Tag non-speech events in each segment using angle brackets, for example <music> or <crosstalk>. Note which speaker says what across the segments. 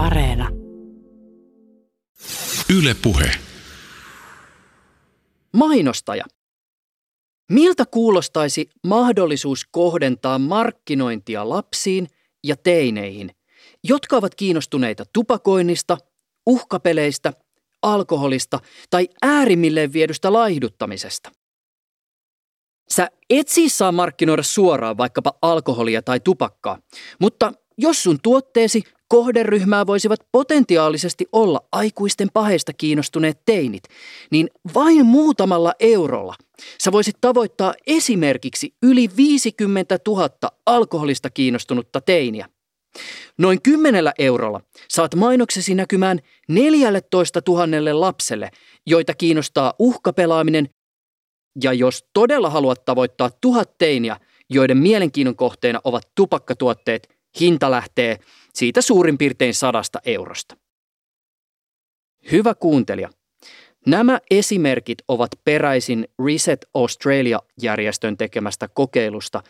Speaker 1: Areena.
Speaker 2: Yle Puhe.
Speaker 3: Mainostaja. Miltä kuulostaisi mahdollisuus kohdentaa markkinointia lapsiin ja teineihin, jotka ovat kiinnostuneita tupakoinnista, uhkapeleistä, alkoholista tai äärimmilleen viedystä laihduttamisesta? Sä et siis saa markkinoida suoraan vaikkapa alkoholia tai tupakkaa, mutta jos sun tuotteesi kohderyhmää voisivat potentiaalisesti olla aikuisten paheista kiinnostuneet teinit, niin vain muutamalla eurolla sä voisit tavoittaa esimerkiksi yli 50 000 alkoholista kiinnostunutta teiniä. Noin kymmenellä eurolla saat mainoksesi näkymään 14 000 lapselle, joita kiinnostaa uhkapelaaminen ja jos todella haluat tavoittaa tuhat teiniä, joiden mielenkiinnon kohteena ovat tupakkatuotteet, hinta lähtee siitä suurin piirtein sadasta eurosta. Hyvä kuuntelija, nämä esimerkit ovat peräisin Reset Australia-järjestön tekemästä kokeilusta,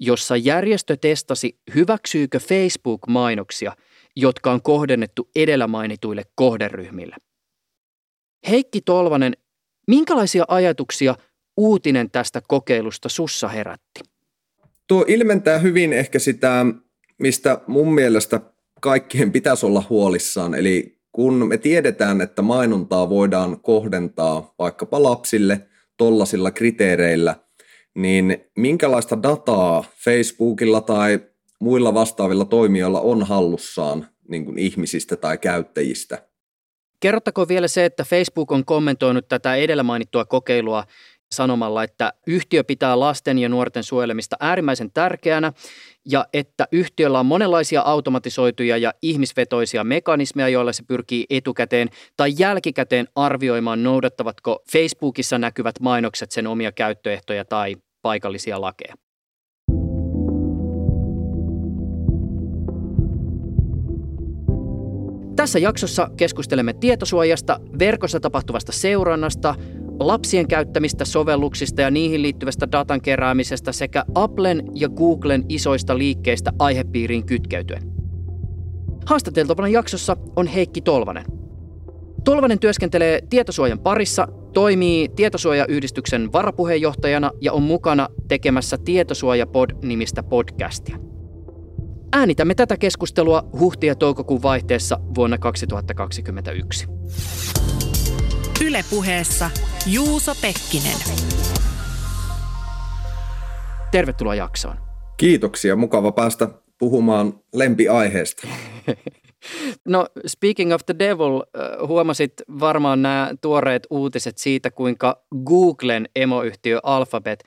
Speaker 3: jossa järjestö testasi, hyväksyykö Facebook-mainoksia, jotka on kohdennettu edellä mainituille kohderyhmille. Heikki Tolvanen, minkälaisia ajatuksia uutinen tästä kokeilusta sussa herätti?
Speaker 4: Tuo ilmentää hyvin ehkä sitä, mistä mun mielestä kaikkien pitäisi olla huolissaan. Eli kun me tiedetään, että mainontaa voidaan kohdentaa vaikkapa lapsille tollasilla kriteereillä, niin minkälaista dataa Facebookilla tai muilla vastaavilla toimijoilla on hallussaan niin kuin ihmisistä tai käyttäjistä?
Speaker 3: Kerrottako vielä se, että Facebook on kommentoinut tätä edellä mainittua kokeilua sanomalla, että yhtiö pitää lasten ja nuorten suojelemista äärimmäisen tärkeänä ja että yhtiöllä on monenlaisia automatisoituja ja ihmisvetoisia mekanismeja, joilla se pyrkii etukäteen tai jälkikäteen arvioimaan, noudattavatko Facebookissa näkyvät mainokset sen omia käyttöehtoja tai paikallisia lakeja. Tässä jaksossa keskustelemme tietosuojasta, verkossa tapahtuvasta seurannasta, lapsien käyttämistä sovelluksista ja niihin liittyvästä datan keräämisestä sekä Applen ja Googlen isoista liikkeistä aihepiiriin kytkeytyen. Haastateltavana jaksossa on Heikki Tolvanen. Tolvanen työskentelee tietosuojan parissa, toimii tietosuojayhdistyksen varapuheenjohtajana ja on mukana tekemässä Tietosuojapod-nimistä podcastia. Äänitämme tätä keskustelua huhti- ja toukokuun vaihteessa vuonna 2021.
Speaker 1: Ylepuheessa Juuso Pekkinen.
Speaker 3: Tervetuloa jaksoon.
Speaker 4: Kiitoksia, mukava päästä puhumaan lempiaiheesta. <laughs>
Speaker 3: No speaking of the devil, äh, huomasit varmaan nämä tuoreet uutiset siitä, kuinka Googlen emoyhtiö Alphabet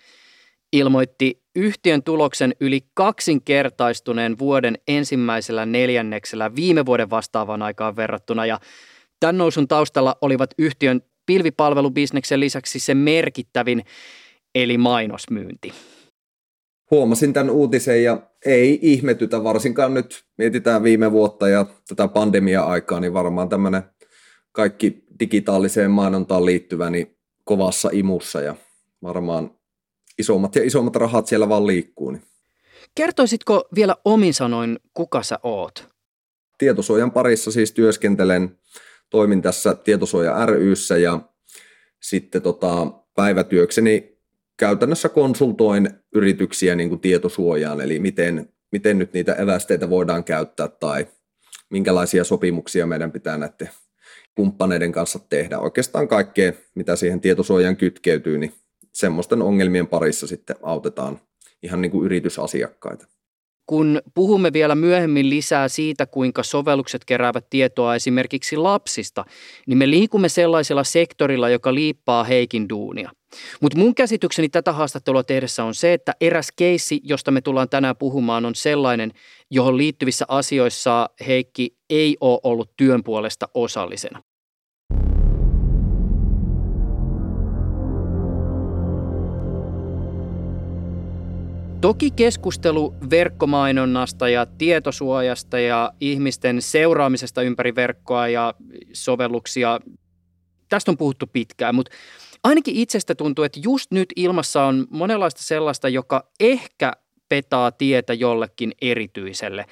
Speaker 3: ilmoitti yhtiön tuloksen yli kaksinkertaistuneen vuoden ensimmäisellä neljänneksellä viime vuoden vastaavaan aikaan verrattuna. Ja tämän nousun taustalla olivat yhtiön pilvipalvelubisneksen lisäksi se merkittävin, eli mainosmyynti.
Speaker 4: Huomasin tämän uutisen ja ei ihmetytä, varsinkaan nyt mietitään viime vuotta ja tätä pandemia-aikaa, niin varmaan tämmöinen kaikki digitaaliseen mainontaan liittyvä niin kovassa imussa ja varmaan isommat ja isommat rahat siellä vaan liikkuu. Niin.
Speaker 3: Kertoisitko vielä omin sanoin, kuka sä oot?
Speaker 4: Tietosuojan parissa siis työskentelen toimin tässä Tietosuoja ryssä ja sitten tota, päivätyökseni käytännössä konsultoin yrityksiä niin kuin tietosuojaan, eli miten, miten nyt niitä evästeitä voidaan käyttää tai minkälaisia sopimuksia meidän pitää näiden kumppaneiden kanssa tehdä. Oikeastaan kaikkea, mitä siihen tietosuojaan kytkeytyy, niin semmoisten ongelmien parissa sitten autetaan ihan niin kuin yritysasiakkaita.
Speaker 3: Kun puhumme vielä myöhemmin lisää siitä, kuinka sovellukset keräävät tietoa esimerkiksi lapsista, niin me liikumme sellaisella sektorilla, joka liippaa Heikin duunia. Mutta mun käsitykseni tätä haastattelua tehdessä on se, että eräs keissi, josta me tullaan tänään puhumaan, on sellainen, johon liittyvissä asioissa Heikki ei ole ollut työn puolesta osallisena. Toki keskustelu verkkomainonnasta ja tietosuojasta ja ihmisten seuraamisesta ympäri verkkoa ja sovelluksia, tästä on puhuttu pitkään, mutta ainakin itsestä tuntuu, että just nyt ilmassa on monenlaista sellaista, joka ehkä petaa tietä jollekin erityiselle.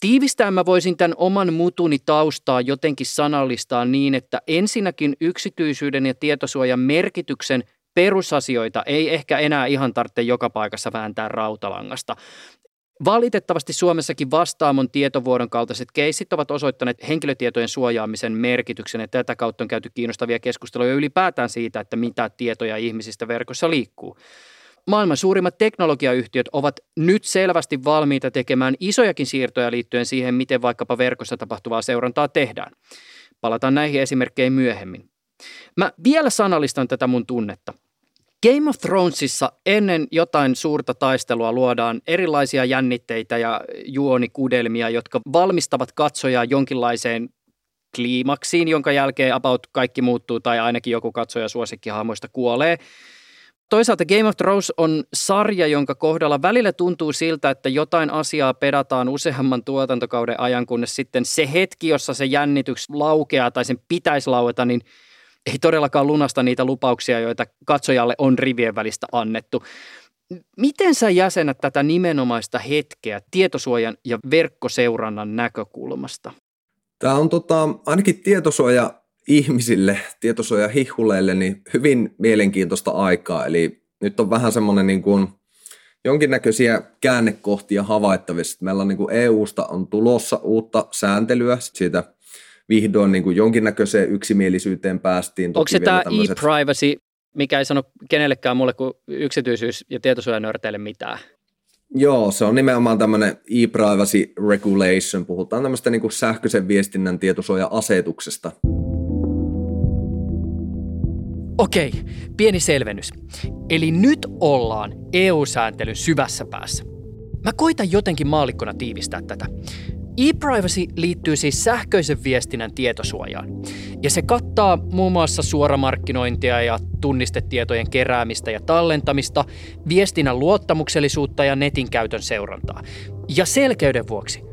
Speaker 3: Tiivistään mä voisin tämän oman mutuni taustaa jotenkin sanallistaa niin, että ensinnäkin yksityisyyden ja tietosuojan merkityksen perusasioita ei ehkä enää ihan tarvitse joka paikassa vääntää rautalangasta. Valitettavasti Suomessakin vastaamon tietovuodon kaltaiset keissit ovat osoittaneet henkilötietojen suojaamisen merkityksen, ja tätä kautta on käyty kiinnostavia keskusteluja ylipäätään siitä, että mitä tietoja ihmisistä verkossa liikkuu. Maailman suurimmat teknologiayhtiöt ovat nyt selvästi valmiita tekemään isojakin siirtoja liittyen siihen, miten vaikkapa verkossa tapahtuvaa seurantaa tehdään. Palataan näihin esimerkkeihin myöhemmin. Mä vielä sanallistan tätä mun tunnetta. Game of Thronesissa ennen jotain suurta taistelua luodaan erilaisia jännitteitä ja juonikudelmia, jotka valmistavat katsojaa jonkinlaiseen kliimaksiin, jonka jälkeen about kaikki muuttuu tai ainakin joku katsoja suosikkihahmoista kuolee. Toisaalta Game of Thrones on sarja, jonka kohdalla välillä tuntuu siltä, että jotain asiaa pedataan useamman tuotantokauden ajan, kunnes sitten se hetki, jossa se jännitys laukeaa tai sen pitäisi laueta, niin – ei todellakaan lunasta niitä lupauksia, joita katsojalle on rivien välistä annettu. Miten sä jäsenät tätä nimenomaista hetkeä tietosuojan ja verkkoseurannan näkökulmasta?
Speaker 4: Tämä on tota, ainakin tietosuoja ihmisille, tietosuoja hihuleille, niin hyvin mielenkiintoista aikaa. Eli nyt on vähän semmoinen niin kuin jonkinnäköisiä käännekohtia havaittavissa. Meillä on niin kuin EUsta on tulossa uutta sääntelyä siitä vihdoin niin kuin jonkinnäköiseen yksimielisyyteen päästiin.
Speaker 3: Toki Onko se tämä tämmöiset... e-privacy, mikä ei sano kenellekään mulle kuin yksityisyys- ja tietosuojanörteille mitään?
Speaker 4: Joo, se on nimenomaan tämmöinen e-privacy regulation. Puhutaan tämmöistä niin kuin sähköisen viestinnän tietosuoja-asetuksesta.
Speaker 3: Okei, pieni selvennys. Eli nyt ollaan EU-sääntelyn syvässä päässä. Mä koitan jotenkin maalikkona tiivistää tätä. E-privacy liittyy siis sähköisen viestinnän tietosuojaan. Ja se kattaa muun muassa suoramarkkinointia ja tunnistetietojen keräämistä ja tallentamista, viestinnän luottamuksellisuutta ja netin käytön seurantaa. Ja selkeyden vuoksi,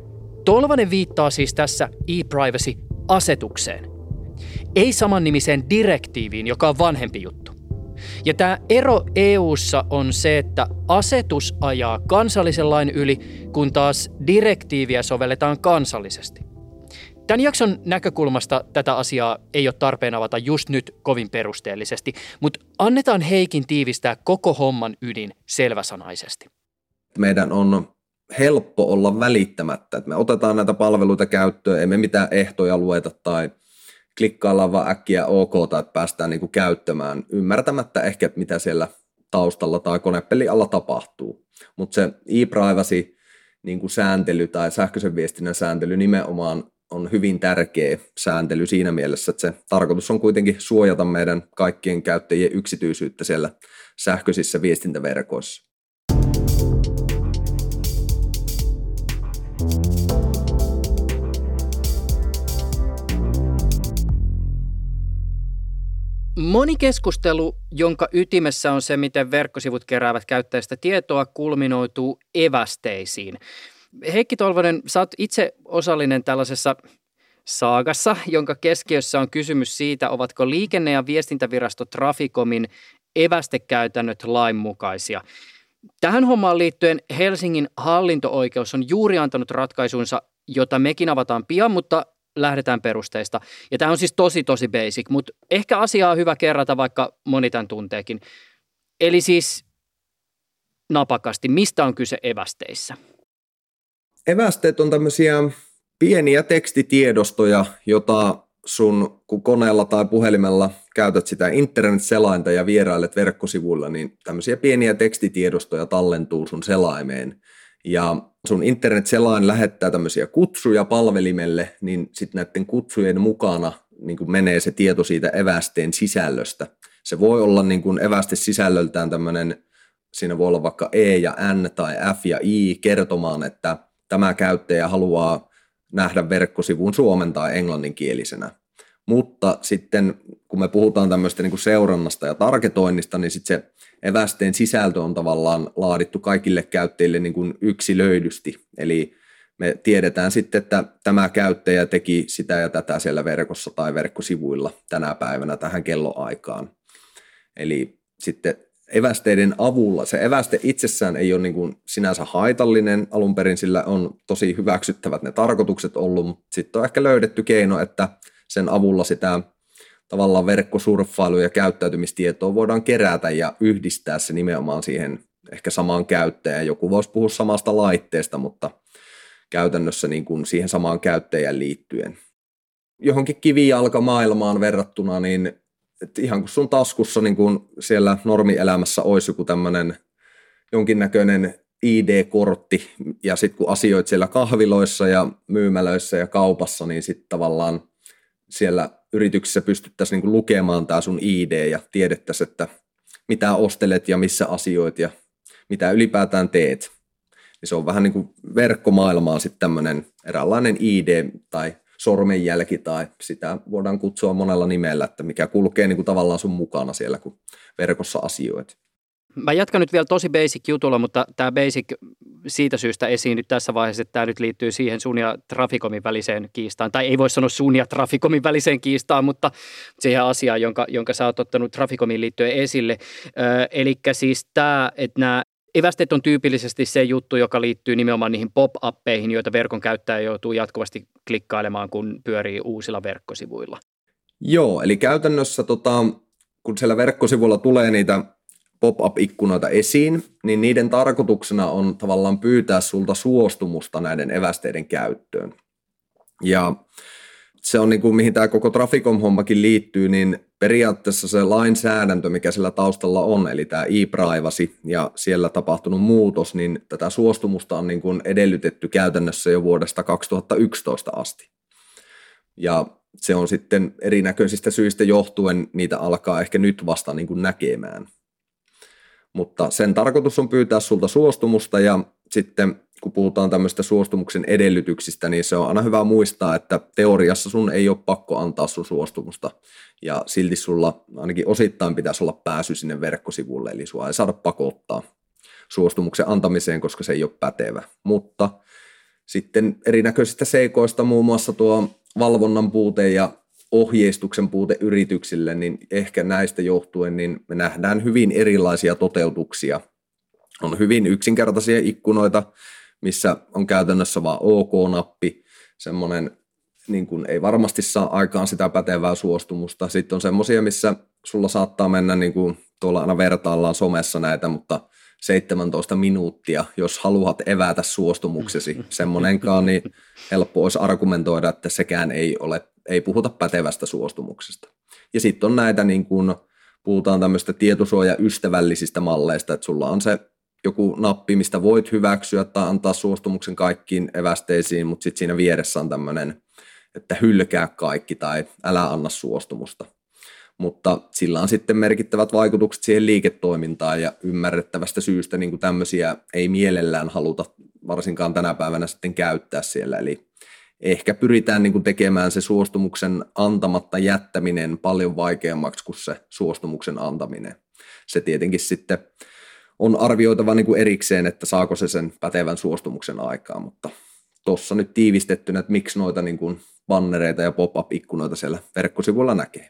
Speaker 3: Tolvanen viittaa siis tässä e-privacy-asetukseen, ei samannimiseen direktiiviin, joka on vanhempi juttu. Ja tämä ero EU:ssa on se, että asetus ajaa kansallisen lain yli, kun taas direktiiviä sovelletaan kansallisesti. Tämän jakson näkökulmasta tätä asiaa ei ole tarpeen avata just nyt kovin perusteellisesti, mutta annetaan Heikin tiivistää koko homman ydin selväsanaisesti.
Speaker 4: Meidän on helppo olla välittämättä, me otetaan näitä palveluita käyttöön, emme mitään ehtoja lueta tai – klikkaillaan vaan äkkiä OK, että päästään niin kuin käyttämään, ymmärtämättä ehkä, mitä siellä taustalla tai konepelin alla tapahtuu. Mutta se e-privacy niin kuin sääntely tai sähköisen viestinnän sääntely nimenomaan on hyvin tärkeä sääntely siinä mielessä, että se tarkoitus on kuitenkin suojata meidän kaikkien käyttäjien yksityisyyttä siellä sähköisissä viestintäverkoissa.
Speaker 3: Moni keskustelu, jonka ytimessä on se, miten verkkosivut keräävät käyttäjistä tietoa, kulminoituu evästeisiin. Heikki Tolvanen, sä oot itse osallinen tällaisessa saagassa, jonka keskiössä on kysymys siitä, ovatko liikenne- ja viestintävirasto Traficomin evästekäytännöt lainmukaisia. Tähän hommaan liittyen Helsingin hallinto-oikeus on juuri antanut ratkaisunsa, jota mekin avataan pian, mutta lähdetään perusteista. Ja tämä on siis tosi tosi basic, mutta ehkä asiaa on hyvä kerrata, vaikka moni tämän tunteekin. Eli siis napakasti, mistä on kyse evästeissä?
Speaker 4: Evästeet on tämmöisiä pieniä tekstitiedostoja, jota sun kun koneella tai puhelimella käytät sitä internet-selainta ja vierailet verkkosivuilla, niin tämmöisiä pieniä tekstitiedostoja tallentuu sun selaimeen. Ja sun internet-selain lähettää tämmöisiä kutsuja palvelimelle, niin sitten näiden kutsujen mukana niin kuin menee se tieto siitä evästeen sisällöstä. Se voi olla niin kuin eväste sisällöltään tämmöinen, siinä voi olla vaikka E ja N tai F ja I kertomaan, että tämä käyttäjä haluaa nähdä verkkosivun suomen tai englanninkielisenä. Mutta sitten kun me puhutaan tämmöistä niin kuin seurannasta ja tarketoinnista, niin sitten se evästeen sisältö on tavallaan laadittu kaikille käyttäjille niin kuin yksilöidysti. Eli me tiedetään sitten, että tämä käyttäjä teki sitä ja tätä siellä verkossa tai verkkosivuilla tänä päivänä tähän kelloaikaan. Eli sitten evästeiden avulla. Se eväste itsessään ei ole niin kuin sinänsä haitallinen alun perin, sillä on tosi hyväksyttävät ne tarkoitukset ollut, mutta sitten on ehkä löydetty keino, että sen avulla sitä tavallaan verkkosurffailu- ja käyttäytymistietoa voidaan kerätä ja yhdistää se nimenomaan siihen ehkä samaan käyttäjään. Joku voisi puhua samasta laitteesta, mutta käytännössä niin kuin siihen samaan käyttäjään liittyen. Johonkin kivijalkamaailmaan verrattuna, niin että ihan kun sun taskussa niin kun siellä normielämässä olisi joku tämmöinen jonkinnäköinen ID-kortti, ja sitten kun asioit siellä kahviloissa ja myymälöissä ja kaupassa, niin sitten tavallaan siellä yrityksessä pystyttäisiin niin lukemaan tämä sun ID ja tiedettäisiin, että mitä ostelet ja missä asioit ja mitä ylipäätään teet. Ja se on vähän niin kuin verkkomaailmaa sitten tämmöinen eräänlainen ID tai sormenjälki tai sitä voidaan kutsua monella nimellä, että mikä kulkee niin kuin tavallaan sun mukana siellä, kun verkossa asioit.
Speaker 3: Mä jatkan nyt vielä tosi basic jutulla, mutta tämä basic siitä syystä esiin nyt tässä vaiheessa, että tämä nyt liittyy siihen sun ja Traficomin väliseen kiistaan. Tai ei voi sanoa sun ja Traficomin väliseen kiistaan, mutta siihen asiaan, jonka, jonka sä oot ottanut Traficomin liittyen esille. Eli siis tämä, että nämä Evästeet on tyypillisesti se juttu, joka liittyy nimenomaan niihin pop-appeihin, joita verkon käyttäjä joutuu jatkuvasti klikkailemaan, kun pyörii uusilla verkkosivuilla.
Speaker 4: Joo, eli käytännössä tota, kun siellä verkkosivuilla tulee niitä pop-up-ikkunoita esiin, niin niiden tarkoituksena on tavallaan pyytää sulta suostumusta näiden evästeiden käyttöön. Ja se on niin kuin, mihin tämä koko Traficom-hommakin liittyy, niin periaatteessa se lainsäädäntö, mikä sillä taustalla on, eli tämä e-privacy ja siellä tapahtunut muutos, niin tätä suostumusta on niin kuin edellytetty käytännössä jo vuodesta 2011 asti. Ja se on sitten erinäköisistä syistä johtuen, niitä alkaa ehkä nyt vasta niin kuin näkemään. Mutta sen tarkoitus on pyytää sulta suostumusta ja sitten kun puhutaan tämmöistä suostumuksen edellytyksistä, niin se on aina hyvä muistaa, että teoriassa sun ei ole pakko antaa sun suostumusta ja silti sulla ainakin osittain pitäisi olla pääsy sinne verkkosivulle, eli sua ei saada pakottaa suostumuksen antamiseen, koska se ei ole pätevä. Mutta sitten erinäköisistä seikoista, muun muassa tuo valvonnan puute ja ohjeistuksen puute yrityksille, niin ehkä näistä johtuen niin me nähdään hyvin erilaisia toteutuksia. On hyvin yksinkertaisia ikkunoita, missä on käytännössä vain OK-nappi, semmoinen niin kuin ei varmasti saa aikaan sitä pätevää suostumusta. Sitten on semmoisia, missä sulla saattaa mennä, niin kuin tuolla aina vertaillaan somessa näitä, mutta 17 minuuttia, jos haluat evätä suostumuksesi. Semmoinenkaan, niin helppo olisi argumentoida, että sekään ei ole, ei puhuta pätevästä suostumuksesta. Ja sitten on näitä, niin kuin, puhutaan tämmöistä tietosuojaystävällisistä malleista, että sulla on se joku nappi, mistä voit hyväksyä tai antaa suostumuksen kaikkiin evästeisiin, mutta sitten siinä vieressä on tämmöinen, että hylkää kaikki tai älä anna suostumusta. Mutta sillä on sitten merkittävät vaikutukset siihen liiketoimintaan ja ymmärrettävästä syystä niin tämmöisiä ei mielellään haluta varsinkaan tänä päivänä sitten käyttää siellä. Eli ehkä pyritään niin kuin tekemään se suostumuksen antamatta jättäminen paljon vaikeammaksi kuin se suostumuksen antaminen. Se tietenkin sitten on arvioitava niin kuin erikseen, että saako se sen pätevän suostumuksen aikaa, mutta tuossa nyt tiivistettynä, että miksi noita niin kuin bannereita ja pop-up-ikkunoita siellä verkkosivuilla näkee.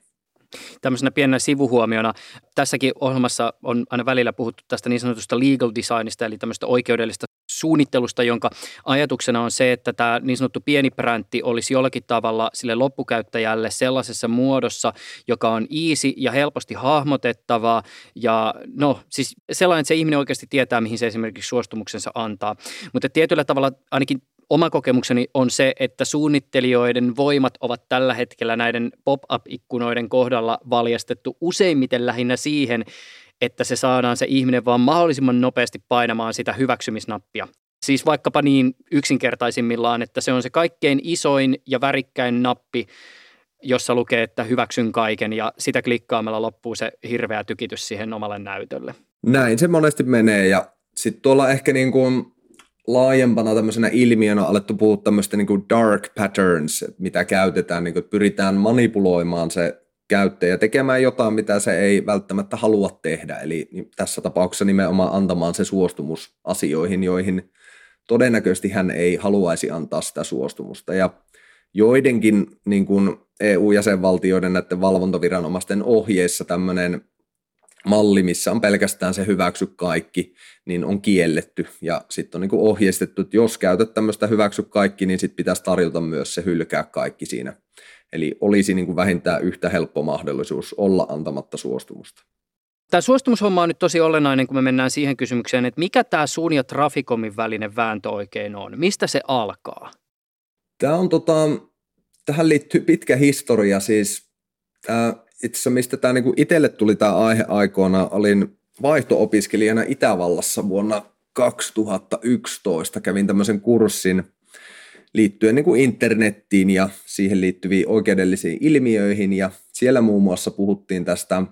Speaker 3: Tämmöisenä pienenä sivuhuomiona, tässäkin ohjelmassa on aina välillä puhuttu tästä niin sanotusta legal designista, eli tämmöistä oikeudellista suunnittelusta, jonka ajatuksena on se, että tämä niin sanottu pieni bräntti olisi jollakin tavalla sille loppukäyttäjälle sellaisessa muodossa, joka on easy ja helposti hahmotettava ja no siis sellainen, että se ihminen oikeasti tietää, mihin se esimerkiksi suostumuksensa antaa. Mutta tietyllä tavalla ainakin oma kokemukseni on se, että suunnittelijoiden voimat ovat tällä hetkellä näiden pop-up-ikkunoiden kohdalla valjastettu useimmiten lähinnä siihen, että se saadaan se ihminen vaan mahdollisimman nopeasti painamaan sitä hyväksymisnappia. Siis vaikkapa niin yksinkertaisimmillaan, että se on se kaikkein isoin ja värikkäin nappi, jossa lukee, että hyväksyn kaiken ja sitä klikkaamalla loppuu se hirveä tykitys siihen omalle näytölle.
Speaker 4: Näin se monesti menee ja sitten tuolla ehkä niin kuin laajempana tämmöisenä ilmiönä alettu puhua tämmöistä niin kuin dark patterns, mitä käytetään, niin kuin, pyritään manipuloimaan se käyttäjä tekemään jotain, mitä se ei välttämättä halua tehdä. Eli tässä tapauksessa nimenomaan antamaan se suostumus asioihin, joihin todennäköisesti hän ei haluaisi antaa sitä suostumusta. Ja joidenkin niin kuin EU-jäsenvaltioiden näiden valvontaviranomaisten ohjeissa tämmöinen malli, missä on pelkästään se hyväksy kaikki, niin on kielletty. Ja sitten on niin ohjeistettu, että jos käytät tämmöistä hyväksy kaikki, niin sitten pitäisi tarjota myös se hylkää kaikki siinä. Eli olisi niin kuin vähintään yhtä helppo mahdollisuus olla antamatta suostumusta.
Speaker 3: Tämä suostumushomma on nyt tosi olennainen, kun me mennään siihen kysymykseen, että mikä tämä sun ja Traficomin välinen vääntö oikein on? Mistä se alkaa?
Speaker 4: Tämä on tota, tähän liittyy pitkä historia, siis tämä, itse asiassa mistä tämä niinku itselle tuli tämä aihe aikoina, olin vaihto-opiskelijana Itävallassa vuonna 2011, kävin tämmöisen kurssin liittyen niin kuin internettiin ja siihen liittyviin oikeudellisiin ilmiöihin. Ja siellä muun muassa puhuttiin tästä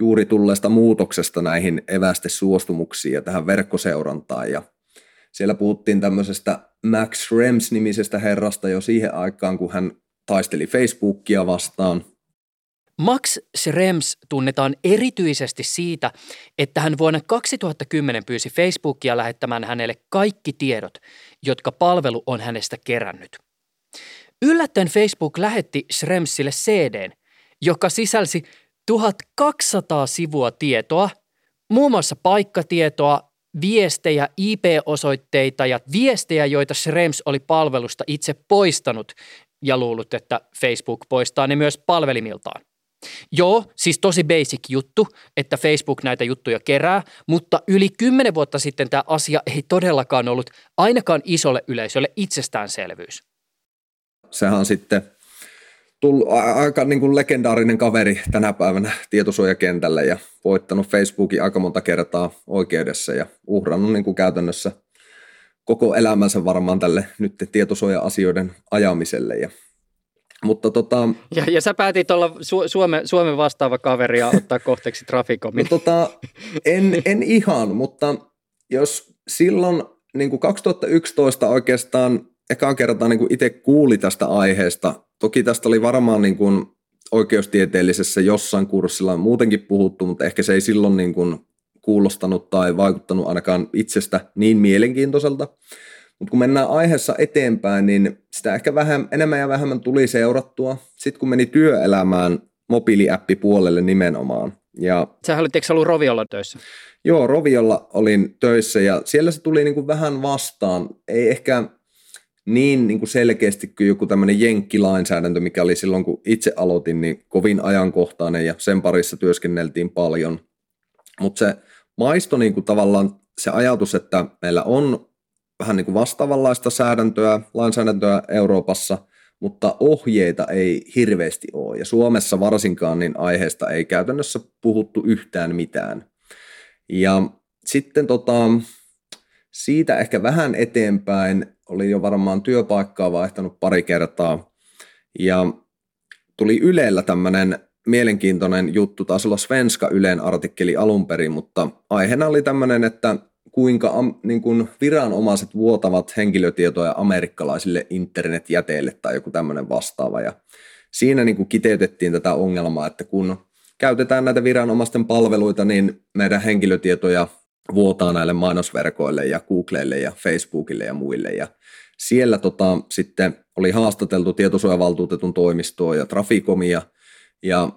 Speaker 4: juuri tulleesta muutoksesta näihin evästesuostumuksiin ja tähän verkkoseurantaan. Ja siellä puhuttiin tämmöisestä Max Rems-nimisestä herrasta jo siihen aikaan, kun hän taisteli Facebookia vastaan.
Speaker 3: Max Schrems tunnetaan erityisesti siitä, että hän vuonna 2010 pyysi Facebookia lähettämään hänelle kaikki tiedot, jotka palvelu on hänestä kerännyt. Yllättäen Facebook lähetti Schremsille CD, joka sisälsi 1200 sivua tietoa, muun muassa paikkatietoa, viestejä, IP-osoitteita ja viestejä, joita Schrems oli palvelusta itse poistanut ja luullut, että Facebook poistaa ne myös palvelimiltaan. Joo, siis tosi basic juttu, että Facebook näitä juttuja kerää, mutta yli kymmenen vuotta sitten tämä asia ei todellakaan ollut ainakaan isolle yleisölle itsestäänselvyys.
Speaker 4: Sehän on sitten tullut aika niin kuin legendaarinen kaveri tänä päivänä tietosuojakentälle ja voittanut Facebookin aika monta kertaa oikeudessa ja uhrannut niin kuin käytännössä koko elämänsä varmaan tälle nyt tietosuoja-asioiden ajamiselle. Ja, mutta tota,
Speaker 3: ja, ja sä päätit olla Su- Suome, Suomen vastaava kaveri ja ottaa kohteeksi Traficomin.
Speaker 4: No, tota, en, en ihan, mutta jos silloin niin kuin 2011 oikeastaan ekaa kertaa niin kuin itse kuuli tästä aiheesta, Toki tästä oli varmaan niin kuin oikeustieteellisessä jossain kurssilla muutenkin puhuttu, mutta ehkä se ei silloin niin kuin kuulostanut tai vaikuttanut ainakaan itsestä niin mielenkiintoiselta. Mutta kun mennään aiheessa eteenpäin, niin sitä ehkä vähän, enemmän ja vähemmän tuli seurattua. Sitten kun meni työelämään mobiiliäppipuolelle nimenomaan. Ja,
Speaker 3: Sähän olit, eikö ollut Roviolla töissä?
Speaker 4: Joo, Roviolla olin töissä ja siellä se tuli niin kuin vähän vastaan. Ei ehkä niin, niin kuin selkeästi kuin joku tämmöinen jenkkilainsäädäntö, mikä oli silloin, kun itse aloitin, niin kovin ajankohtainen ja sen parissa työskenneltiin paljon. Mutta se maisto niin kuin tavallaan se ajatus, että meillä on vähän niin kuin vastaavanlaista säädäntöä, lainsäädäntöä Euroopassa, mutta ohjeita ei hirveästi ole. Ja Suomessa varsinkaan niin aiheesta ei käytännössä puhuttu yhtään mitään. Ja sitten tota, siitä ehkä vähän eteenpäin oli jo varmaan työpaikkaa vaihtanut pari kertaa. Ja tuli Ylellä tämmöinen mielenkiintoinen juttu, taisi olla Svenska Ylen artikkeli alun perin, mutta aiheena oli tämmöinen, että kuinka am, niin kuin viranomaiset vuotavat henkilötietoja amerikkalaisille internetjäteille tai joku tämmöinen vastaava. Ja siinä niin kuin kiteytettiin tätä ongelmaa, että kun käytetään näitä viranomaisten palveluita, niin meidän henkilötietoja vuotaa näille mainosverkoille ja Googlelle ja Facebookille ja muille. Ja siellä tota, sitten oli haastateltu tietosuojavaltuutetun toimistoa ja Trafikomia ja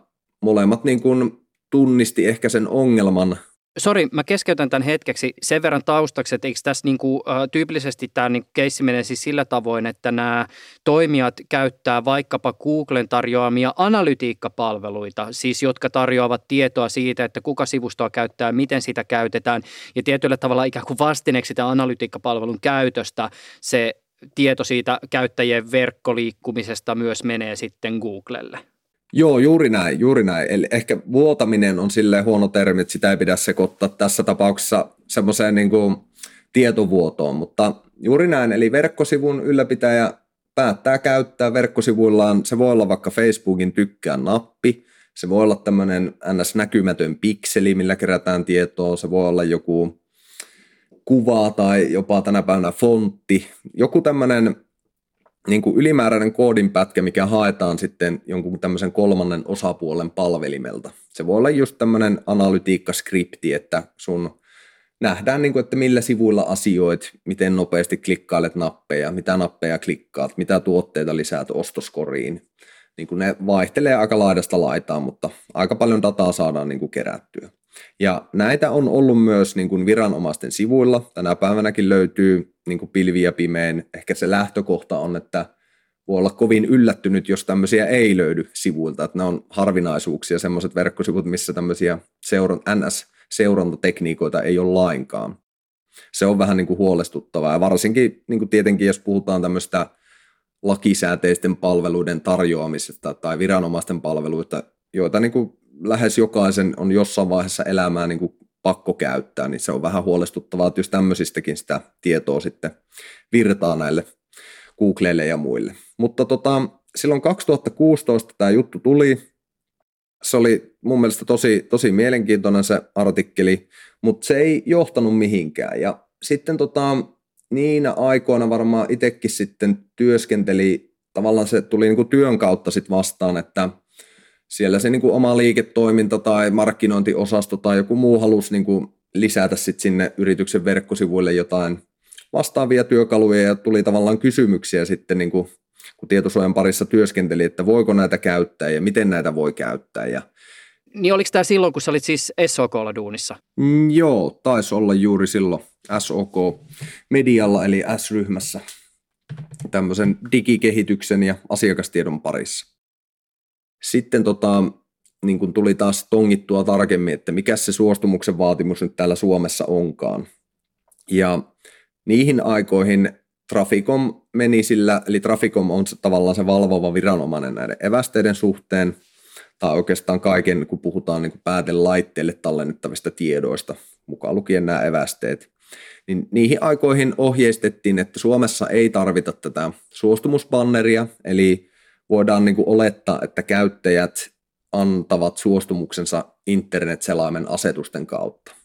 Speaker 4: molemmat niin kuin tunnisti ehkä sen ongelman
Speaker 3: Sori, mä keskeytän tämän hetkeksi sen verran taustaksi, että eikö tässä niinku, äh, tyypillisesti tämä niinku keissi menee siis sillä tavoin, että nämä toimijat käyttää vaikkapa Googlen tarjoamia analytiikkapalveluita, siis jotka tarjoavat tietoa siitä, että kuka sivustoa käyttää, miten sitä käytetään ja tietyllä tavalla ikään kuin vastineeksi sitä analytiikkapalvelun käytöstä se tieto siitä käyttäjien verkkoliikkumisesta myös menee sitten Googlelle.
Speaker 4: Joo, juuri näin, juuri näin. Eli ehkä vuotaminen on sille huono termi, että sitä ei pidä sekoittaa tässä tapauksessa semmoiseen niin kuin tietovuotoon, mutta juuri näin. Eli verkkosivun ylläpitäjä päättää käyttää verkkosivuillaan, se voi olla vaikka Facebookin tykkään nappi, se voi olla tämmöinen ns-näkymätön pikseli, millä kerätään tietoa, se voi olla joku kuva tai jopa tänä päivänä fontti, joku tämmöinen niin kuin ylimääräinen koodinpätkä, mikä haetaan sitten jonkun tämmöisen kolmannen osapuolen palvelimelta. Se voi olla just tämmöinen analytiikkaskripti, että sun nähdään, niin kuin, että millä sivuilla asioit, miten nopeasti klikkailet nappeja, mitä nappeja klikkaat, mitä tuotteita lisäät ostoskoriin. Niin kuin ne vaihtelee aika laidasta laitaan, mutta aika paljon dataa saadaan niin kuin kerättyä. Ja näitä on ollut myös niin kuin viranomaisten sivuilla. Tänä päivänäkin löytyy niin kuin pilvi ja pimein. Ehkä se lähtökohta on, että voi olla kovin yllättynyt, jos tämmöisiä ei löydy sivuilta. Että ne on harvinaisuuksia, semmoiset verkkosivut, missä tämmöisiä seuran, NS-seurantatekniikoita ei ole lainkaan. Se on vähän niin kuin huolestuttavaa. Ja varsinkin niin kuin tietenkin, jos puhutaan tämmöistä lakisääteisten palveluiden tarjoamisesta tai viranomaisten palveluita, joita niin kuin lähes jokaisen on jossain vaiheessa elämää niin kuin pakko käyttää, niin se on vähän huolestuttavaa, että jos tämmöisistäkin sitä tietoa sitten virtaa näille Googleille ja muille. Mutta tota, silloin 2016 tämä juttu tuli, se oli mun mielestä tosi, tosi mielenkiintoinen se artikkeli, mutta se ei johtanut mihinkään. Ja sitten tota, niinä aikoina varmaan itsekin sitten työskenteli, tavallaan se tuli niin kuin työn kautta sitten vastaan, että siellä se niin kuin oma liiketoiminta tai markkinointiosasto tai joku muu halusi niin kuin lisätä sitten sinne yrityksen verkkosivuille jotain vastaavia työkaluja ja tuli tavallaan kysymyksiä sitten niin kuin, kun tietosuojan parissa työskenteli, että voiko näitä käyttää ja miten näitä voi käyttää ja
Speaker 3: niin oliko tämä silloin, kun sä olit siis SOKlla duunissa?
Speaker 4: Mm, joo, taisi olla juuri silloin SOK-medialla eli S-ryhmässä tämmöisen digikehityksen ja asiakastiedon parissa. Sitten tota, niin kun tuli taas tongittua tarkemmin, että mikä se suostumuksen vaatimus nyt täällä Suomessa onkaan. Ja niihin aikoihin Traficom meni sillä, eli Traficom on tavallaan se valvova viranomainen näiden evästeiden suhteen, tai oikeastaan kaiken, kun puhutaan niin päätelaitteille tallennettavista tiedoista, mukaan lukien nämä evästeet, niin niihin aikoihin ohjeistettiin, että Suomessa ei tarvita tätä suostumusbanneria, eli voidaan niin kuin olettaa, että käyttäjät antavat suostumuksensa internet-selaimen asetusten kautta.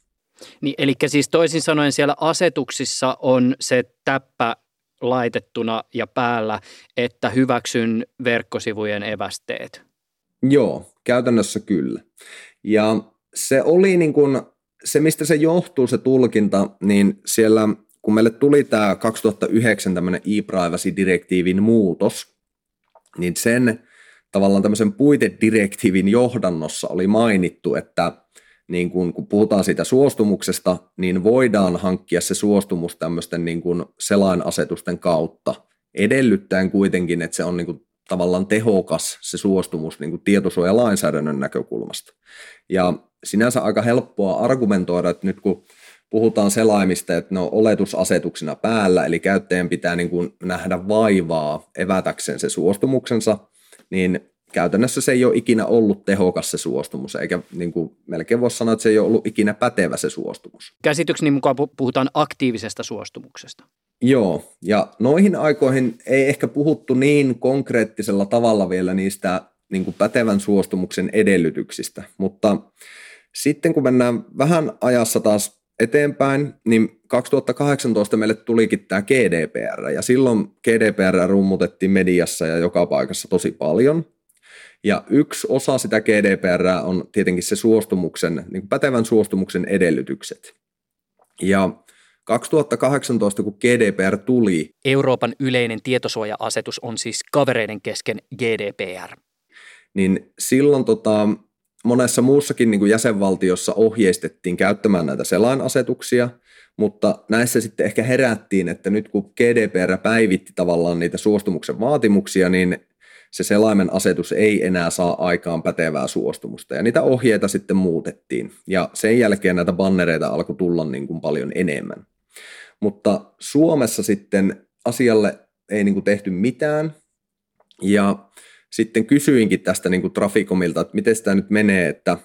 Speaker 3: Niin, eli siis toisin sanoen siellä asetuksissa on se täppä laitettuna ja päällä, että hyväksyn verkkosivujen evästeet.
Speaker 4: Joo, käytännössä kyllä. Ja se oli niin kuin, se mistä se johtuu se tulkinta, niin siellä kun meille tuli tämä 2009 tämmöinen e-privacy-direktiivin muutos, niin sen tavallaan tämmöisen puitedirektiivin johdannossa oli mainittu, että niin kun, kun puhutaan siitä suostumuksesta, niin voidaan hankkia se suostumus tämmöisten niin kun selainasetusten kautta, edellyttäen kuitenkin, että se on niin kun tavallaan tehokas se suostumus niin kuin tietosuojalainsäädännön näkökulmasta. Ja sinänsä aika helppoa argumentoida, että nyt kun puhutaan selaimista, että ne on oletusasetuksina päällä, eli käyttäjän pitää niin kuin nähdä vaivaa evätäkseen se suostumuksensa, niin käytännössä se ei ole ikinä ollut tehokas se suostumus, eikä niin kuin melkein voisi sanoa, että se ei ole ollut ikinä pätevä se suostumus.
Speaker 3: Käsitykseni mukaan puhutaan aktiivisesta suostumuksesta.
Speaker 4: Joo, ja noihin aikoihin ei ehkä puhuttu niin konkreettisella tavalla vielä niistä niin kuin pätevän suostumuksen edellytyksistä, mutta sitten kun mennään vähän ajassa taas eteenpäin, niin 2018 meille tulikin tämä GDPR, ja silloin GDPR rummutettiin mediassa ja joka paikassa tosi paljon, ja yksi osa sitä GDPR on tietenkin se suostumuksen, niin kuin pätevän suostumuksen edellytykset. Ja 2018, kun GDPR tuli.
Speaker 3: Euroopan yleinen tietosuoja-asetus on siis kavereiden kesken GDPR.
Speaker 4: Niin silloin tota, monessa muussakin niin kuin jäsenvaltiossa ohjeistettiin käyttämään näitä selainasetuksia, mutta näissä sitten ehkä herättiin, että nyt kun GDPR päivitti tavallaan niitä suostumuksen vaatimuksia, niin se selaimen asetus ei enää saa aikaan pätevää suostumusta. Ja niitä ohjeita sitten muutettiin. Ja sen jälkeen näitä bannereita alkoi tulla niin kuin paljon enemmän. Mutta Suomessa sitten asialle ei niin kuin tehty mitään. Ja sitten kysyinkin tästä niin kuin Traficomilta, että miten tämä nyt menee, että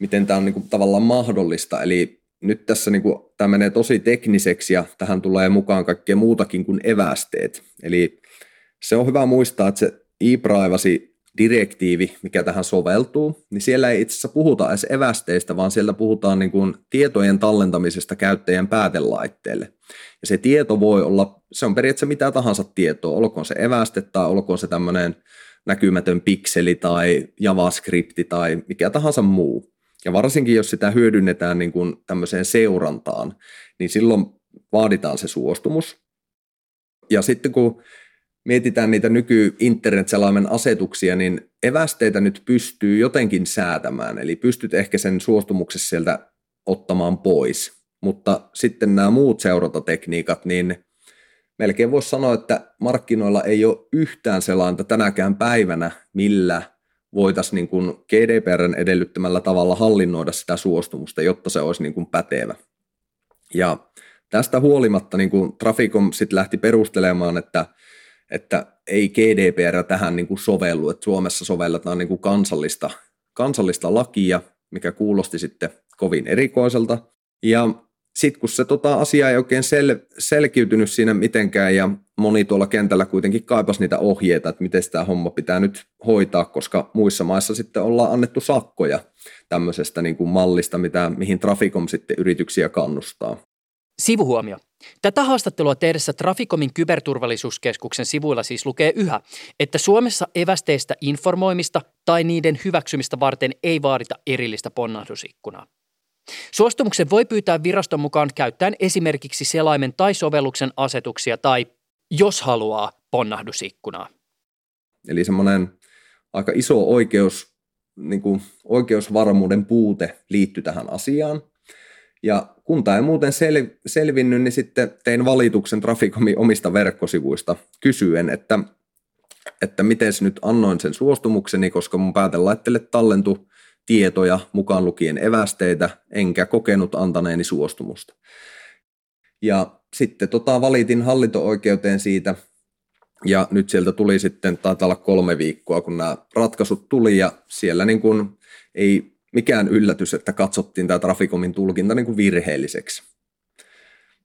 Speaker 4: miten tämä on niin kuin tavallaan mahdollista. Eli nyt tässä niin kuin, tämä menee tosi tekniseksi ja tähän tulee mukaan kaikkea muutakin kuin evästeet. Eli se on hyvä muistaa, että se e-privacy direktiivi, mikä tähän soveltuu, niin siellä ei itse asiassa puhuta edes evästeistä, vaan siellä puhutaan niin kuin tietojen tallentamisesta käyttäjän päätelaitteelle. Ja se tieto voi olla, se on periaatteessa mitä tahansa tietoa, olkoon se eväste tai olkoon se tämmöinen näkymätön pikseli tai JavaScript tai mikä tahansa muu. Ja varsinkin jos sitä hyödynnetään niin kuin tämmöiseen seurantaan, niin silloin vaaditaan se suostumus. Ja sitten kun mietitään niitä nyky internet asetuksia, niin evästeitä nyt pystyy jotenkin säätämään, eli pystyt ehkä sen suostumuksessa sieltä ottamaan pois, mutta sitten nämä muut seurantatekniikat, niin melkein voisi sanoa, että markkinoilla ei ole yhtään sellaista tänäkään päivänä, millä voitaisiin niin GDPRn edellyttämällä tavalla hallinnoida sitä suostumusta, jotta se olisi niin kuin pätevä. Ja tästä huolimatta niin kuin Traficom sit lähti perustelemaan, että, että ei GDPR tähän niin kuin sovellu, että Suomessa sovelletaan niin kuin kansallista, kansallista lakia, mikä kuulosti sitten kovin erikoiselta. Ja sitten kun se tota, asia ei oikein sel, selkiytynyt siinä mitenkään ja moni tuolla kentällä kuitenkin kaipasi niitä ohjeita, että miten tämä homma pitää nyt hoitaa, koska muissa maissa sitten ollaan annettu sakkoja tämmöisestä niin kuin mallista, mitä, mihin Traficom sitten yrityksiä kannustaa.
Speaker 3: Sivuhuomio. Tätä haastattelua tehdessä Traficomin kyberturvallisuuskeskuksen sivuilla siis lukee yhä, että Suomessa evästeistä informoimista tai niiden hyväksymistä varten ei vaadita erillistä ponnahdusikkunaa. Suostumuksen voi pyytää viraston mukaan käyttäen esimerkiksi selaimen tai sovelluksen asetuksia tai, jos haluaa, ponnahdusikkunaa.
Speaker 4: Eli semmoinen aika iso oikeus, niin kuin oikeusvarmuuden puute liittyy tähän asiaan. Ja kun tämä ei muuten sel, selvinnyt, niin sitten tein valituksen Traficomin omista verkkosivuista kysyen, että, että miten nyt annoin sen suostumukseni, koska mun päätelaittele tallentui tietoja, mukaan lukien evästeitä, enkä kokenut antaneeni suostumusta. Ja sitten tota, valitin hallinto-oikeuteen siitä, ja nyt sieltä tuli sitten, taitaa olla kolme viikkoa, kun nämä ratkaisut tuli, ja siellä niin kuin ei mikään yllätys, että katsottiin tämä Traficomin tulkinta niin kuin virheelliseksi.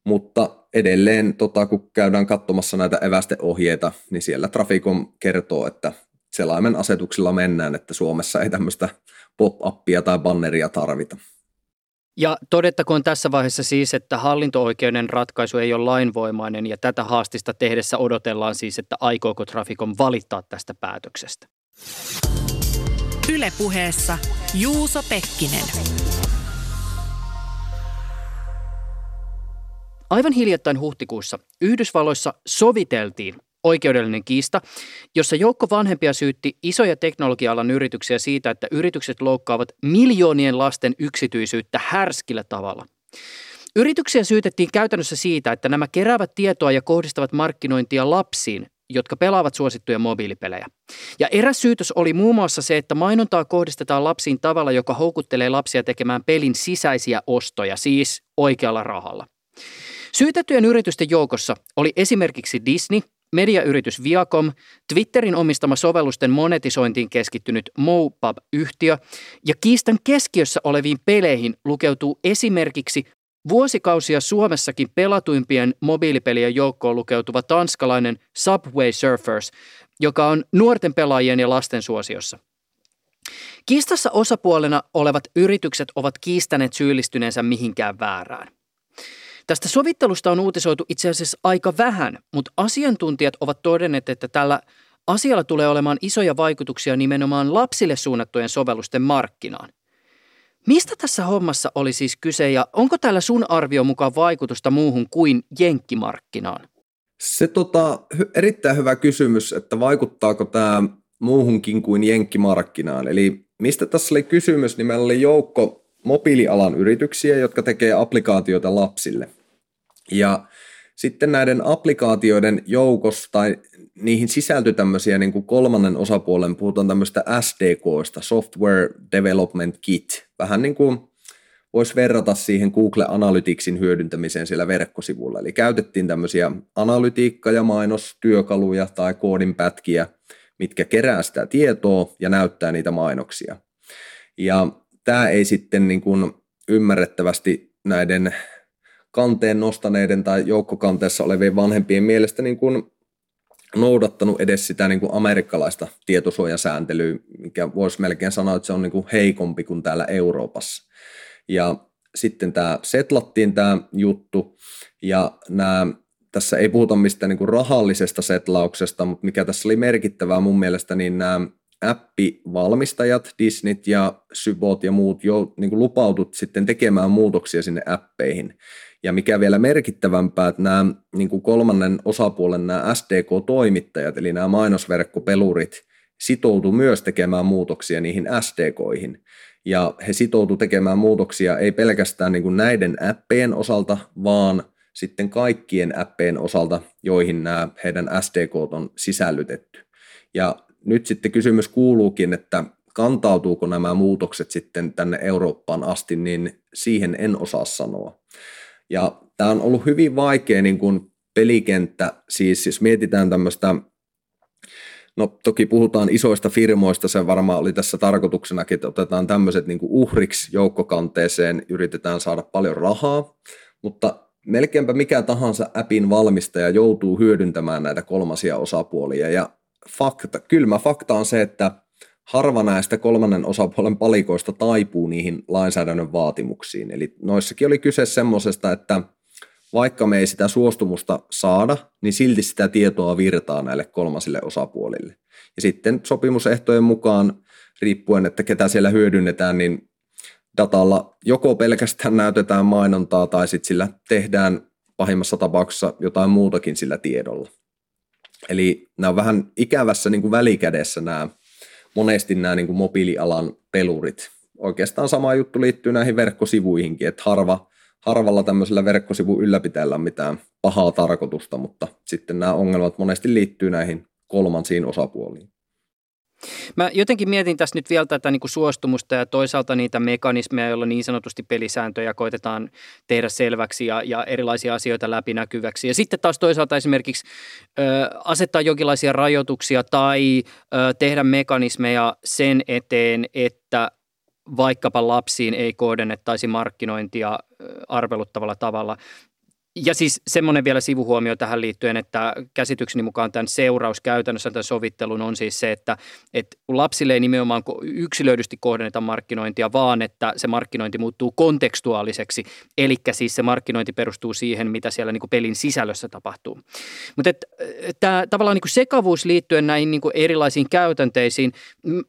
Speaker 4: Mutta edelleen, tota, kun käydään katsomassa näitä evästeohjeita, niin siellä Traficom kertoo, että selaimen asetuksilla mennään, että Suomessa ei tämmöistä pop-appia tai banneria tarvita.
Speaker 3: Ja todettakoon tässä vaiheessa siis, että hallinto-oikeuden ratkaisu ei ole lainvoimainen ja tätä haastista tehdessä odotellaan siis, että aikooko Trafikon valittaa tästä päätöksestä.
Speaker 1: Ylepuheessa Juuso Pekkinen.
Speaker 3: Aivan hiljattain huhtikuussa Yhdysvalloissa soviteltiin oikeudellinen kiista, jossa joukko vanhempia syytti isoja teknologia-alan yrityksiä siitä, että yritykset loukkaavat miljoonien lasten yksityisyyttä härskillä tavalla. Yrityksiä syytettiin käytännössä siitä, että nämä keräävät tietoa ja kohdistavat markkinointia lapsiin, jotka pelaavat suosittuja mobiilipelejä. Ja eräs syytös oli muun muassa se, että mainontaa kohdistetaan lapsiin tavalla, joka houkuttelee lapsia tekemään pelin sisäisiä ostoja, siis oikealla rahalla. Syytettyjen yritysten joukossa oli esimerkiksi Disney, mediayritys Viacom, Twitterin omistama sovellusten monetisointiin keskittynyt Mopub-yhtiö ja kiistan keskiössä oleviin peleihin lukeutuu esimerkiksi vuosikausia Suomessakin pelatuimpien mobiilipelien joukkoon lukeutuva tanskalainen Subway Surfers, joka on nuorten pelaajien ja lasten suosiossa. Kiistassa osapuolena olevat yritykset ovat kiistäneet syyllistyneensä mihinkään väärään. Tästä sovittelusta on uutisoitu itse asiassa aika vähän, mutta asiantuntijat ovat todenneet, että tällä asialla tulee olemaan isoja vaikutuksia nimenomaan lapsille suunnattujen sovellusten markkinaan. Mistä tässä hommassa oli siis kyse ja onko tällä sun arvio mukaan vaikutusta muuhun kuin jenkkimarkkinaan?
Speaker 4: Se tota, erittäin hyvä kysymys, että vaikuttaako tämä muuhunkin kuin jenkkimarkkinaan. Eli mistä tässä oli kysymys, niin meillä oli joukko mobiilialan yrityksiä, jotka tekee applikaatioita lapsille. Ja sitten näiden applikaatioiden joukossa tai niihin sisältyi tämmöisiä niin kuin kolmannen osapuolen, puhutaan tämmöistä SDKista, Software Development Kit, vähän niin kuin voisi verrata siihen Google Analyticsin hyödyntämiseen siellä verkkosivulla. Eli käytettiin tämmöisiä analytiikka- ja mainostyökaluja tai koodinpätkiä, mitkä kerää sitä tietoa ja näyttää niitä mainoksia. Ja tämä ei sitten niin kuin ymmärrettävästi näiden kanteen nostaneiden tai joukkokanteessa olevien vanhempien mielestä niin kuin noudattanut edes sitä niin kuin amerikkalaista tietosuojasääntelyä, mikä voisi melkein sanoa, että se on niin kuin heikompi kuin täällä Euroopassa. Ja sitten tämä setlattiin tämä juttu, ja nämä, tässä ei puhuta mistään niin kuin rahallisesta setlauksesta, mutta mikä tässä oli merkittävää mun mielestä, niin nämä appivalmistajat, Disneyt ja Sybot ja muut jo niin kuin lupautut sitten tekemään muutoksia sinne appeihin. Ja mikä vielä merkittävämpää, että nämä niin kuin kolmannen osapuolen nämä SDK-toimittajat, eli nämä mainosverkkopelurit, sitoutui myös tekemään muutoksia niihin SDKihin. Ja he sitoutu tekemään muutoksia ei pelkästään niin kuin näiden appien osalta, vaan sitten kaikkien appien osalta, joihin nämä heidän SDK on sisällytetty. Ja nyt sitten kysymys kuuluukin, että kantautuuko nämä muutokset sitten tänne Eurooppaan asti, niin siihen en osaa sanoa. Ja tämä on ollut hyvin vaikea niin kuin pelikenttä, siis jos mietitään tämmöistä No toki puhutaan isoista firmoista, se varmaan oli tässä tarkoituksenakin, että otetaan tämmöiset niin kuin uhriksi joukkokanteeseen, yritetään saada paljon rahaa, mutta melkeinpä mikä tahansa appin valmistaja joutuu hyödyntämään näitä kolmasia osapuolia. Ja fakta, kylmä fakta on se, että harva näistä kolmannen osapuolen palikoista taipuu niihin lainsäädännön vaatimuksiin. Eli noissakin oli kyse semmoisesta, että vaikka me ei sitä suostumusta saada, niin silti sitä tietoa virtaa näille kolmasille osapuolille. Ja sitten sopimusehtojen mukaan, riippuen, että ketä siellä hyödynnetään, niin datalla joko pelkästään näytetään mainontaa tai sitten sillä tehdään pahimmassa tapauksessa jotain muutakin sillä tiedolla. Eli nämä on vähän ikävässä niin kuin välikädessä nämä, monesti nämä niin kuin mobiilialan pelurit. Oikeastaan sama juttu liittyy näihin verkkosivuihinkin, että harva, harvalla tämmöisellä verkkosivun ylläpitäjällä on mitään pahaa tarkoitusta, mutta sitten nämä ongelmat monesti liittyy näihin kolmansiin osapuoliin.
Speaker 3: Mä jotenkin mietin tässä nyt vielä tätä niin kuin suostumusta ja toisaalta niitä mekanismeja, joilla niin sanotusti pelisääntöjä koitetaan tehdä selväksi ja, ja erilaisia asioita läpinäkyväksi. Ja sitten taas toisaalta esimerkiksi ö, asettaa jonkinlaisia rajoituksia tai ö, tehdä mekanismeja sen eteen, että vaikkapa lapsiin ei kohdennettaisi markkinointia arveluttavalla tavalla ja siis semmoinen vielä sivuhuomio tähän liittyen, että käsitykseni mukaan tämän seuraus käytännössä tämän sovittelun on siis se, että, että lapsille ei nimenomaan yksilöidysti kohdenneta markkinointia, vaan että se markkinointi muuttuu kontekstuaaliseksi, eli siis se markkinointi perustuu siihen, mitä siellä niin kuin pelin sisällössä tapahtuu. Mutta tämä tavallaan niin kuin sekavuus liittyen näihin niin kuin erilaisiin käytänteisiin,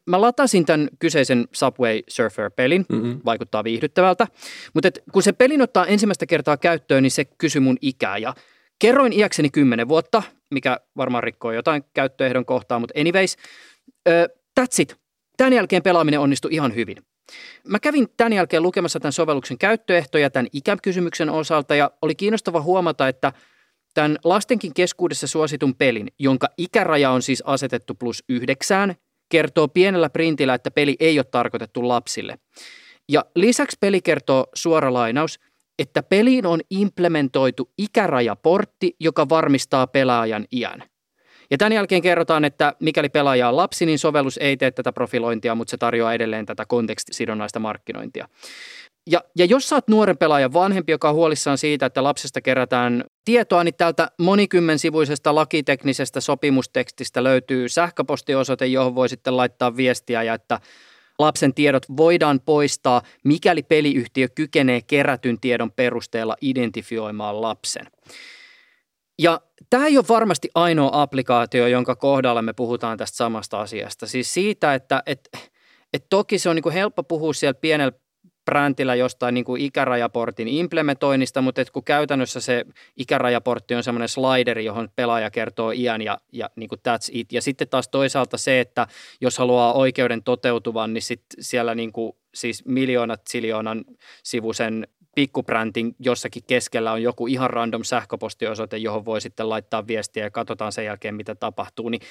Speaker 3: mä latasin tämän kyseisen Subway Surfer-pelin, mm-hmm. vaikuttaa viihdyttävältä, mutta kun se pelin ottaa ensimmäistä kertaa käyttöön, niin se kysyi mun ikää ja kerroin iäkseni 10 vuotta, mikä varmaan rikkoo jotain käyttöehdon kohtaa, mutta anyways, uh, that's it. Tämän jälkeen pelaaminen onnistui ihan hyvin. Mä kävin tämän jälkeen lukemassa tämän sovelluksen käyttöehtoja tämän ikäkysymyksen osalta ja oli kiinnostava huomata, että tämän lastenkin keskuudessa suositun pelin, jonka ikäraja on siis asetettu plus yhdeksään, kertoo pienellä printillä, että peli ei ole tarkoitettu lapsille. Ja lisäksi peli kertoo suora lainaus – että peliin on implementoitu ikärajaportti, joka varmistaa pelaajan iän. Ja tämän jälkeen kerrotaan, että mikäli pelaaja on lapsi, niin sovellus ei tee tätä profilointia, mutta se tarjoaa edelleen tätä kontekstisidonnaista markkinointia. Ja, ja jos sä oot nuoren pelaajan vanhempi, joka on huolissaan siitä, että lapsesta kerätään tietoa, niin täältä monikymmensivuisesta lakiteknisestä sopimustekstistä löytyy sähköpostiosoite, johon voi sitten laittaa viestiä ja että Lapsen tiedot voidaan poistaa, mikäli peliyhtiö kykenee kerätyn tiedon perusteella identifioimaan lapsen. Ja tämä ei ole varmasti ainoa applikaatio, jonka kohdalla me puhutaan tästä samasta asiasta. Siis siitä, että et, et toki se on niin helppo puhua siellä pienellä brändillä jostain niin kuin ikärajaportin implementoinnista, mutta kun käytännössä se ikärajaportti on semmoinen slideri, johon pelaaja kertoo iän ja, ja niin kuin that's it. Ja sitten taas toisaalta se, että jos haluaa oikeuden toteutuvan, niin sit siellä niin kuin, siis miljoonat siljoonan sivusen pikkubrändin jossakin keskellä on joku ihan random sähköpostiosoite, johon voi sitten laittaa viestiä ja katsotaan sen jälkeen, mitä tapahtuu. Niin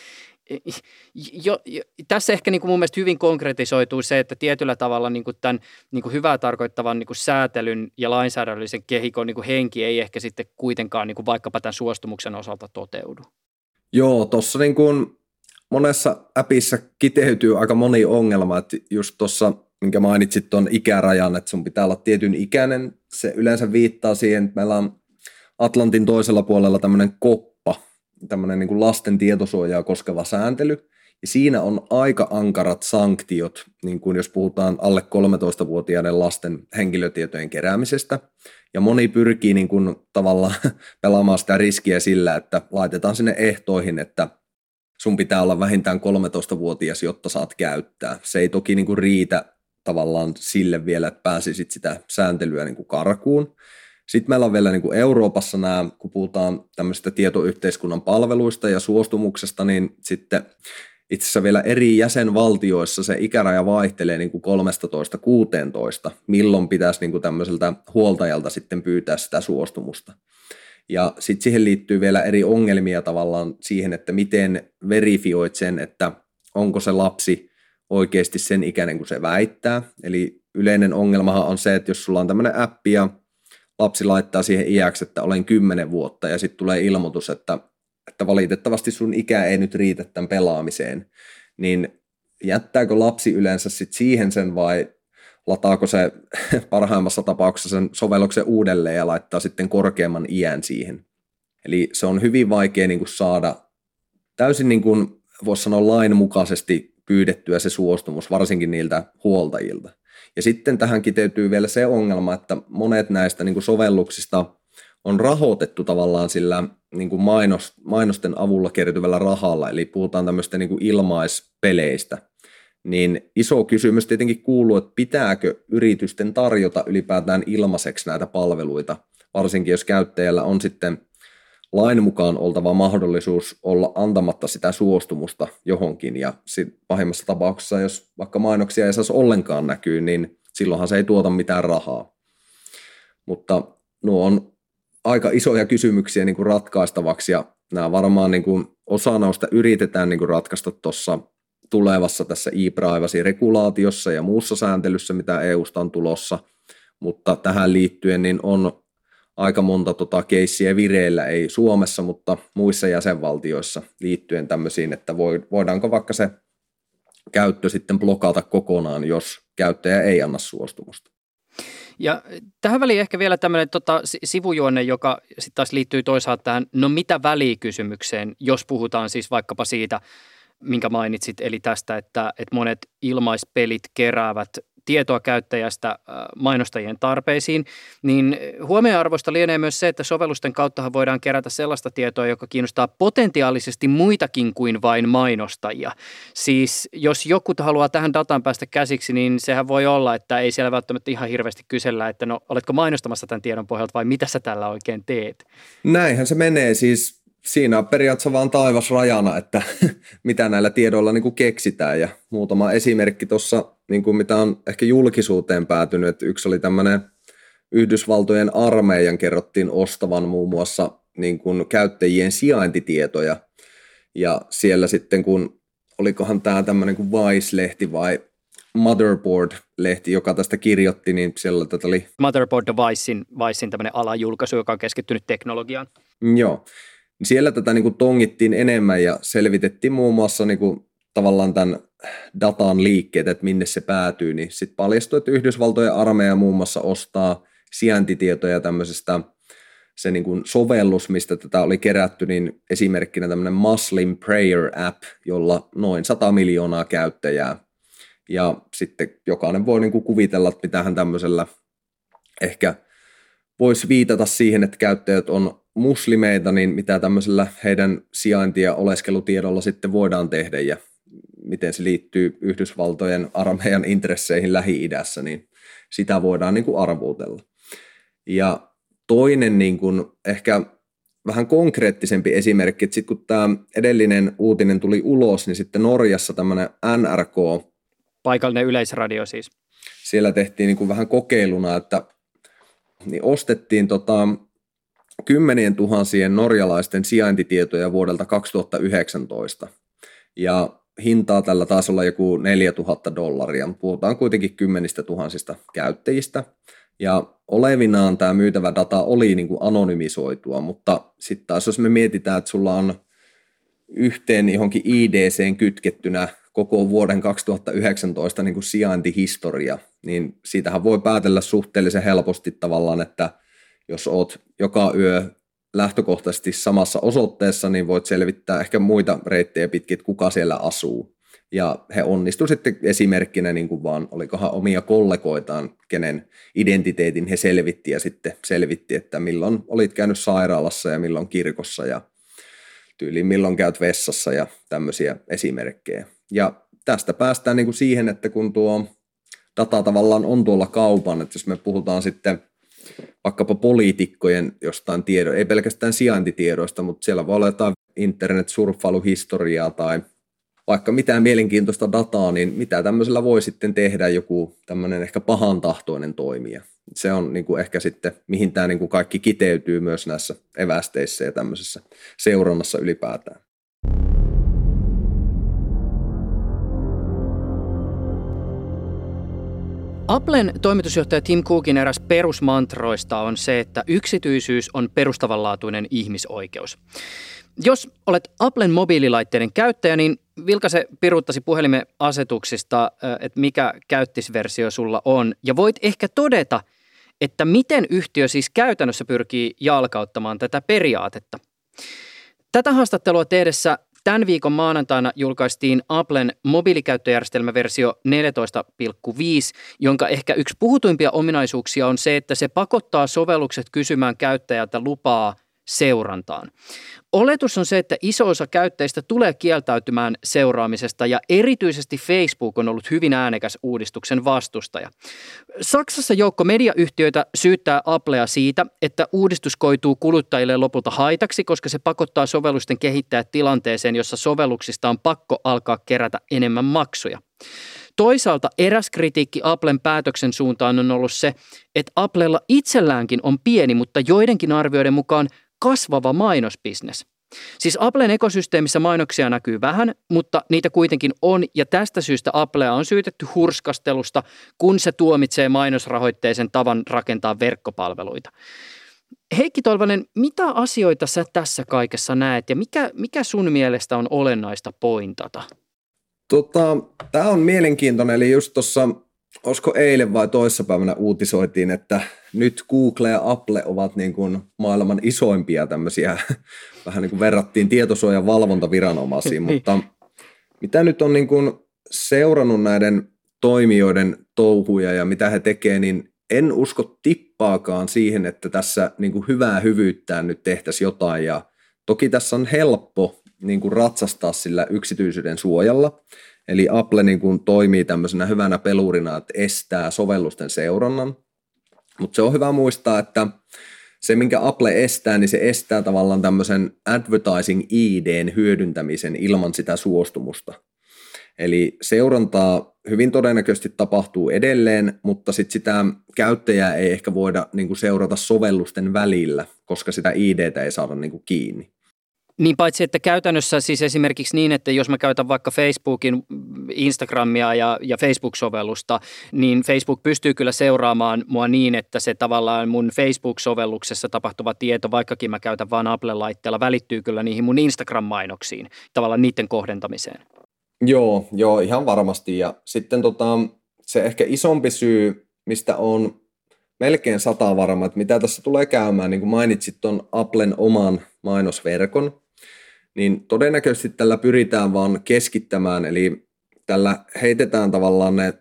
Speaker 3: jo, jo, tässä ehkä niin kuin mun mielestä hyvin konkretisoituu se, että tietyllä tavalla niin kuin tämän niin kuin hyvää tarkoittavan niin kuin säätelyn ja lainsäädännöllisen kehikon niin kuin henki ei ehkä sitten kuitenkaan niin kuin vaikkapa tämän suostumuksen osalta toteudu.
Speaker 4: Joo, tuossa niin kuin monessa appissa kiteytyy aika moni ongelma, että just tuossa minkä mainitsit tuon ikärajan, että sun pitää olla tietyn ikäinen. Se yleensä viittaa siihen, että meillä on Atlantin toisella puolella tämmöinen koppa, tämmöinen niin kuin lasten tietosuojaa koskeva sääntely. Ja siinä on aika ankarat sanktiot, niin kuin jos puhutaan alle 13-vuotiaiden lasten henkilötietojen keräämisestä. Ja moni pyrkii niin kuin tavallaan <laughs> pelaamaan sitä riskiä sillä, että laitetaan sinne ehtoihin, että sun pitää olla vähintään 13-vuotias, jotta saat käyttää. Se ei toki niin kuin riitä tavallaan sille vielä, että pääsisit sitä sääntelyä niin kuin karkuun. Sitten meillä on vielä niin kuin Euroopassa nämä, kun puhutaan tämmöistä tietoyhteiskunnan palveluista ja suostumuksesta, niin sitten itse asiassa vielä eri jäsenvaltioissa se ikäraja vaihtelee niin kuin 13-16, milloin pitäisi niin kuin tämmöiseltä huoltajalta sitten pyytää sitä suostumusta. Ja sitten siihen liittyy vielä eri ongelmia tavallaan siihen, että miten verifioit sen, että onko se lapsi oikeasti sen ikäinen kuin se väittää. Eli yleinen ongelmahan on se, että jos sulla on tämmöinen appi ja lapsi laittaa siihen iäksi, että olen 10 vuotta ja sitten tulee ilmoitus, että, että valitettavasti sun ikä ei nyt riitä tämän pelaamiseen, niin jättääkö lapsi yleensä sitten siihen sen vai lataako se <laughs> parhaimmassa tapauksessa sen sovelluksen uudelleen ja laittaa sitten korkeamman iän siihen. Eli se on hyvin vaikea niin kuin saada täysin niin kuin voisi sanoa lainmukaisesti pyydettyä se suostumus, varsinkin niiltä huoltajilta. Ja sitten tähän kiteytyy vielä se ongelma, että monet näistä niin kuin sovelluksista on rahoitettu tavallaan sillä niin kuin mainos, mainosten avulla kertyvällä rahalla, eli puhutaan tämmöistä niin kuin ilmaispeleistä. Niin iso kysymys tietenkin kuuluu, että pitääkö yritysten tarjota ylipäätään ilmaiseksi näitä palveluita, varsinkin jos käyttäjällä on sitten lain mukaan oltava mahdollisuus olla antamatta sitä suostumusta johonkin. Ja pahimmassa tapauksessa, jos vaikka mainoksia ei saisi ollenkaan näkyä, niin silloinhan se ei tuota mitään rahaa. Mutta nuo on aika isoja kysymyksiä niin kuin ratkaistavaksi ja nämä varmaan niin kuin osa noista yritetään niin kuin ratkaista tuossa tulevassa tässä e-privacy-regulaatiossa ja muussa sääntelyssä, mitä EUsta on tulossa, mutta tähän liittyen niin on aika monta tota keissiä vireillä, ei Suomessa, mutta muissa jäsenvaltioissa liittyen tämmöisiin, että voidaanko vaikka se käyttö sitten blokata kokonaan, jos käyttäjä ei anna suostumusta.
Speaker 3: Ja tähän väliin ehkä vielä tämmöinen tota, sivujuonne, joka sitten taas liittyy toisaalta tähän, no mitä välikysymykseen, jos puhutaan siis vaikkapa siitä, minkä mainitsit, eli tästä, että, että monet ilmaispelit keräävät tietoa käyttäjästä äh, mainostajien tarpeisiin, niin huomioarvoista lienee myös se, että sovellusten kauttahan voidaan kerätä sellaista tietoa, joka kiinnostaa potentiaalisesti muitakin kuin vain mainostajia. Siis jos joku haluaa tähän dataan päästä käsiksi, niin sehän voi olla, että ei siellä välttämättä ihan hirveästi kysellä, että no oletko mainostamassa tämän tiedon pohjalta vai mitä sä tällä oikein teet?
Speaker 4: Näinhän se menee siis siinä on periaatteessa vaan taivas rajana, että <laughs> mitä näillä tiedoilla niin kuin keksitään. Ja muutama esimerkki tuossa, niin kuin mitä on ehkä julkisuuteen päätynyt. Että yksi oli tämmöinen Yhdysvaltojen armeijan kerrottiin ostavan muun muassa niin kuin käyttäjien sijaintitietoja. Ja siellä sitten kun, olikohan tämä tämmöinen kuin Vice-lehti vai Motherboard-lehti, joka tästä kirjoitti, niin siellä tätä oli...
Speaker 3: Motherboard Devicein, Vicein tämmöinen alajulkaisu, joka on keskittynyt teknologiaan.
Speaker 4: Joo, siellä tätä niin kuin tongittiin enemmän ja selvitettiin muun muassa niin kuin tavallaan tämän datan liikkeet, että minne se päätyy, niin sitten paljastui, että Yhdysvaltojen armeija muun muassa ostaa sijaintitietoja tämmöisestä se niin kuin sovellus, mistä tätä oli kerätty, niin esimerkkinä tämmöinen Muslim Prayer App, jolla noin 100 miljoonaa käyttäjää. Ja sitten jokainen voi niin kuin kuvitella, että mitähän tämmöisellä ehkä voisi viitata siihen, että käyttäjät on muslimeita, niin mitä tämmöisellä heidän sijainti- ja oleskelutiedolla sitten voidaan tehdä ja miten se liittyy Yhdysvaltojen armeijan intresseihin Lähi-idässä, niin sitä voidaan niin kuin arvuutella. Ja toinen niin kuin ehkä vähän konkreettisempi esimerkki, että sitten kun tämä edellinen uutinen tuli ulos, niin sitten Norjassa tämmöinen NRK.
Speaker 3: Paikallinen yleisradio siis.
Speaker 4: Siellä tehtiin niin kuin vähän kokeiluna, että niin ostettiin tota kymmenien tuhansien norjalaisten sijaintitietoja vuodelta 2019. Ja hintaa tällä taas olla joku 4000 dollaria, mutta puhutaan kuitenkin kymmenistä tuhansista käyttäjistä. Ja olevinaan tämä myytävä data oli niin kuin anonymisoitua, mutta sitten taas jos me mietitään, että sulla on yhteen johonkin IDC kytkettynä koko vuoden 2019 niin kuin sijaintihistoria, niin siitähän voi päätellä suhteellisen helposti tavallaan, että jos oot joka yö lähtökohtaisesti samassa osoitteessa, niin voit selvittää ehkä muita reittejä pitkin, kuka siellä asuu. Ja he onnistu sitten esimerkkinä niin kuin vaan, olikohan omia kollegoitaan, kenen identiteetin he selvitti ja sitten selvitti, että milloin olit käynyt sairaalassa ja milloin kirkossa ja tyyliin milloin käyt vessassa ja tämmöisiä esimerkkejä. Ja tästä päästään niin kuin siihen, että kun tuo data tavallaan on tuolla kaupan, että jos me puhutaan sitten vaikkapa poliitikkojen jostain tiedon, ei pelkästään sijaintitiedoista, mutta siellä voi olla jotain internet-surffailuhistoriaa tai vaikka mitään mielenkiintoista dataa, niin mitä tämmöisellä voi sitten tehdä joku tämmöinen ehkä pahan tahtoinen toimija. Se on niin kuin ehkä sitten, mihin tämä niin kuin kaikki kiteytyy myös näissä evästeissä ja tämmöisessä seurannassa ylipäätään.
Speaker 3: Applen toimitusjohtaja Tim Cookin eräs perusmantroista on se, että yksityisyys on perustavanlaatuinen ihmisoikeus. Jos olet Applen mobiililaitteiden käyttäjä, niin vilkase piruuttasi puhelimen asetuksista, että mikä käyttisversio sulla on. Ja voit ehkä todeta, että miten yhtiö siis käytännössä pyrkii jalkauttamaan tätä periaatetta. Tätä haastattelua tehdessä Tämän viikon maanantaina julkaistiin Applen mobiilikäyttöjärjestelmäversio 14.5, jonka ehkä yksi puhutuimpia ominaisuuksia on se, että se pakottaa sovellukset kysymään käyttäjältä lupaa seurantaan. Oletus on se, että iso osa käyttäjistä tulee kieltäytymään seuraamisesta ja erityisesti Facebook on ollut hyvin äänekäs uudistuksen vastustaja. Saksassa joukko mediayhtiöitä syyttää Applea siitä, että uudistus koituu kuluttajille lopulta haitaksi, koska se pakottaa sovellusten kehittäjät tilanteeseen, jossa sovelluksista on pakko alkaa kerätä enemmän maksuja. Toisaalta eräs kritiikki Applen päätöksen suuntaan on ollut se, että Applella itselläänkin on pieni, mutta joidenkin arvioiden mukaan kasvava mainosbisnes. Siis Applen ekosysteemissä mainoksia näkyy vähän, mutta niitä kuitenkin on ja tästä syystä Applea on syytetty hurskastelusta, kun se tuomitsee mainosrahoitteisen tavan rakentaa verkkopalveluita. Heikki Tolvanen, mitä asioita sä tässä kaikessa näet ja mikä, mikä sun mielestä on olennaista pointata?
Speaker 4: Tota, Tämä on mielenkiintoinen, eli just tuossa olisiko eilen vai toissapäivänä uutisoitiin, että nyt Google ja Apple ovat niin kuin maailman isoimpia tämmöisiä, <laughs> vähän niin kuin verrattiin tietosuojan valvontaviranomaisiin, niin. mutta mitä nyt on niin kuin seurannut näiden toimijoiden touhuja ja mitä he tekevät, niin en usko tippaakaan siihen, että tässä niin kuin hyvää hyvyyttään nyt tehtäisiin jotain ja toki tässä on helppo niin kuin ratsastaa sillä yksityisyyden suojalla, Eli Apple niin kuin toimii tämmöisenä hyvänä pelurina, että estää sovellusten seurannan. Mutta se on hyvä muistaa, että se, minkä Apple estää, niin se estää tavallaan tämmöisen advertising IDn hyödyntämisen ilman sitä suostumusta. Eli seurantaa hyvin todennäköisesti tapahtuu edelleen, mutta sit sitä käyttäjää ei ehkä voida niin kuin seurata sovellusten välillä, koska sitä IDtä ei saada niin kuin kiinni.
Speaker 3: Niin paitsi, että käytännössä siis esimerkiksi niin, että jos mä käytän vaikka Facebookin, Instagramia ja, ja Facebook-sovellusta, niin Facebook pystyy kyllä seuraamaan mua niin, että se tavallaan mun Facebook-sovelluksessa tapahtuva tieto, vaikkakin mä käytän vain Apple-laitteella, välittyy kyllä niihin mun Instagram-mainoksiin, tavallaan niiden kohdentamiseen.
Speaker 4: Joo, joo, ihan varmasti. Ja sitten tota, se ehkä isompi syy, mistä on melkein sata varma, että mitä tässä tulee käymään, niin kuin mainitsit tuon Applen oman mainosverkon, niin todennäköisesti tällä pyritään vaan keskittämään, eli tällä heitetään tavallaan ne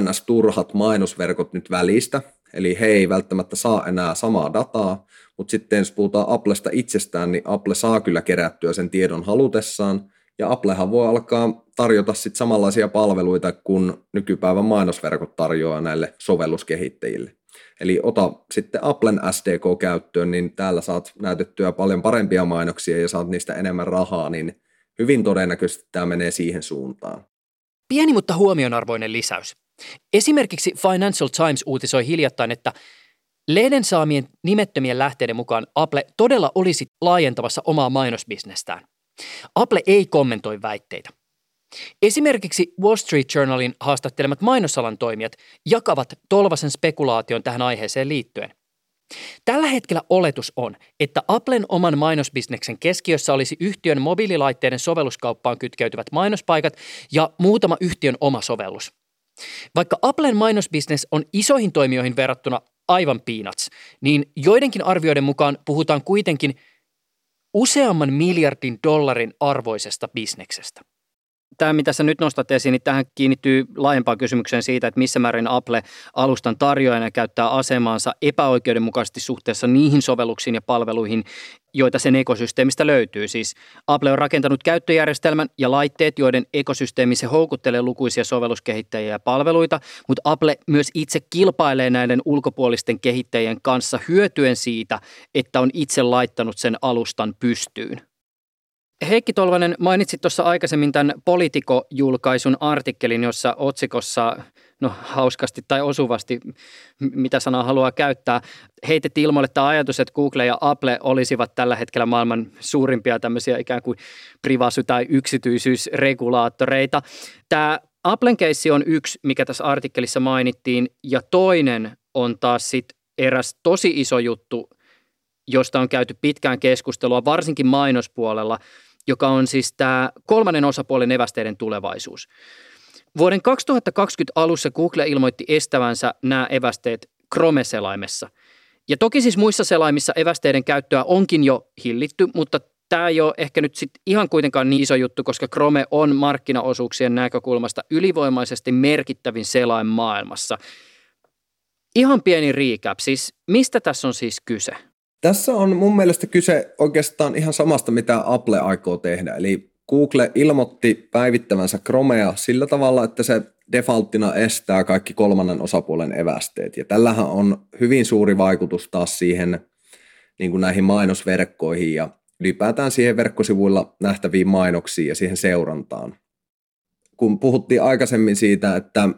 Speaker 4: NS-turhat mainosverkot nyt välistä, eli he ei välttämättä saa enää samaa dataa, mutta sitten jos puhutaan Applesta itsestään, niin Apple saa kyllä kerättyä sen tiedon halutessaan, ja Applehan voi alkaa tarjota sitten samanlaisia palveluita kuin nykypäivän mainosverkot tarjoaa näille sovelluskehittäjille. Eli ota sitten Applen SDK käyttöön, niin täällä saat näytettyä paljon parempia mainoksia ja saat niistä enemmän rahaa, niin hyvin todennäköisesti tämä menee siihen suuntaan.
Speaker 3: Pieni, mutta huomionarvoinen lisäys. Esimerkiksi Financial Times uutisoi hiljattain, että lehden saamien nimettömien lähteiden mukaan Apple todella olisi laajentamassa omaa mainosbisnestään. Apple ei kommentoi väitteitä. Esimerkiksi Wall Street Journalin haastattelemat mainosalan toimijat jakavat tolvasen spekulaation tähän aiheeseen liittyen. Tällä hetkellä oletus on, että Applen oman mainosbisneksen keskiössä olisi yhtiön mobiililaitteiden sovelluskauppaan kytkeytyvät mainospaikat ja muutama yhtiön oma sovellus. Vaikka Applen mainosbisnes on isoihin toimijoihin verrattuna aivan peanuts, niin joidenkin arvioiden mukaan puhutaan kuitenkin useamman miljardin dollarin arvoisesta bisneksestä tämä, mitä sä nyt nostat esiin, niin tähän kiinnittyy laajempaan kysymykseen siitä, että missä määrin Apple alustan tarjoajana käyttää asemaansa epäoikeudenmukaisesti suhteessa niihin sovelluksiin ja palveluihin, joita sen ekosysteemistä löytyy. Siis Apple on rakentanut käyttöjärjestelmän ja laitteet, joiden ekosysteemi se houkuttelee lukuisia sovelluskehittäjiä ja palveluita, mutta Apple myös itse kilpailee näiden ulkopuolisten kehittäjien kanssa hyötyen siitä, että on itse laittanut sen alustan pystyyn. Heikki Tolvanen, mainitsit tuossa aikaisemmin tämän Politico-julkaisun artikkelin, jossa otsikossa, no hauskasti tai osuvasti, mitä sanaa haluaa käyttää, heitettiin ilmoille tämä ajatus, että Google ja Apple olisivat tällä hetkellä maailman suurimpia tämmöisiä ikään kuin privasy- tai yksityisyysregulaattoreita. Tämä Applen keissi on yksi, mikä tässä artikkelissa mainittiin, ja toinen on taas sitten eräs tosi iso juttu, josta on käyty pitkään keskustelua, varsinkin mainospuolella, joka on siis tämä kolmannen osapuolen evästeiden tulevaisuus. Vuoden 2020 alussa Google ilmoitti estävänsä nämä evästeet Chrome-selaimessa. Ja toki siis muissa selaimissa evästeiden käyttöä onkin jo hillitty, mutta tämä ei ole ehkä nyt sit ihan kuitenkaan niin iso juttu, koska Chrome on markkinaosuuksien näkökulmasta ylivoimaisesti merkittävin selain maailmassa. Ihan pieni recap, siis mistä tässä on siis kyse?
Speaker 4: Tässä on mun mielestä kyse oikeastaan ihan samasta, mitä Apple aikoo tehdä. Eli Google ilmoitti päivittävänsä Chromea sillä tavalla, että se defaulttina estää kaikki kolmannen osapuolen evästeet. Ja tällähän on hyvin suuri vaikutus taas siihen niin kuin näihin mainosverkkoihin ja ylipäätään siihen verkkosivuilla nähtäviin mainoksiin ja siihen seurantaan. Kun puhuttiin aikaisemmin siitä, että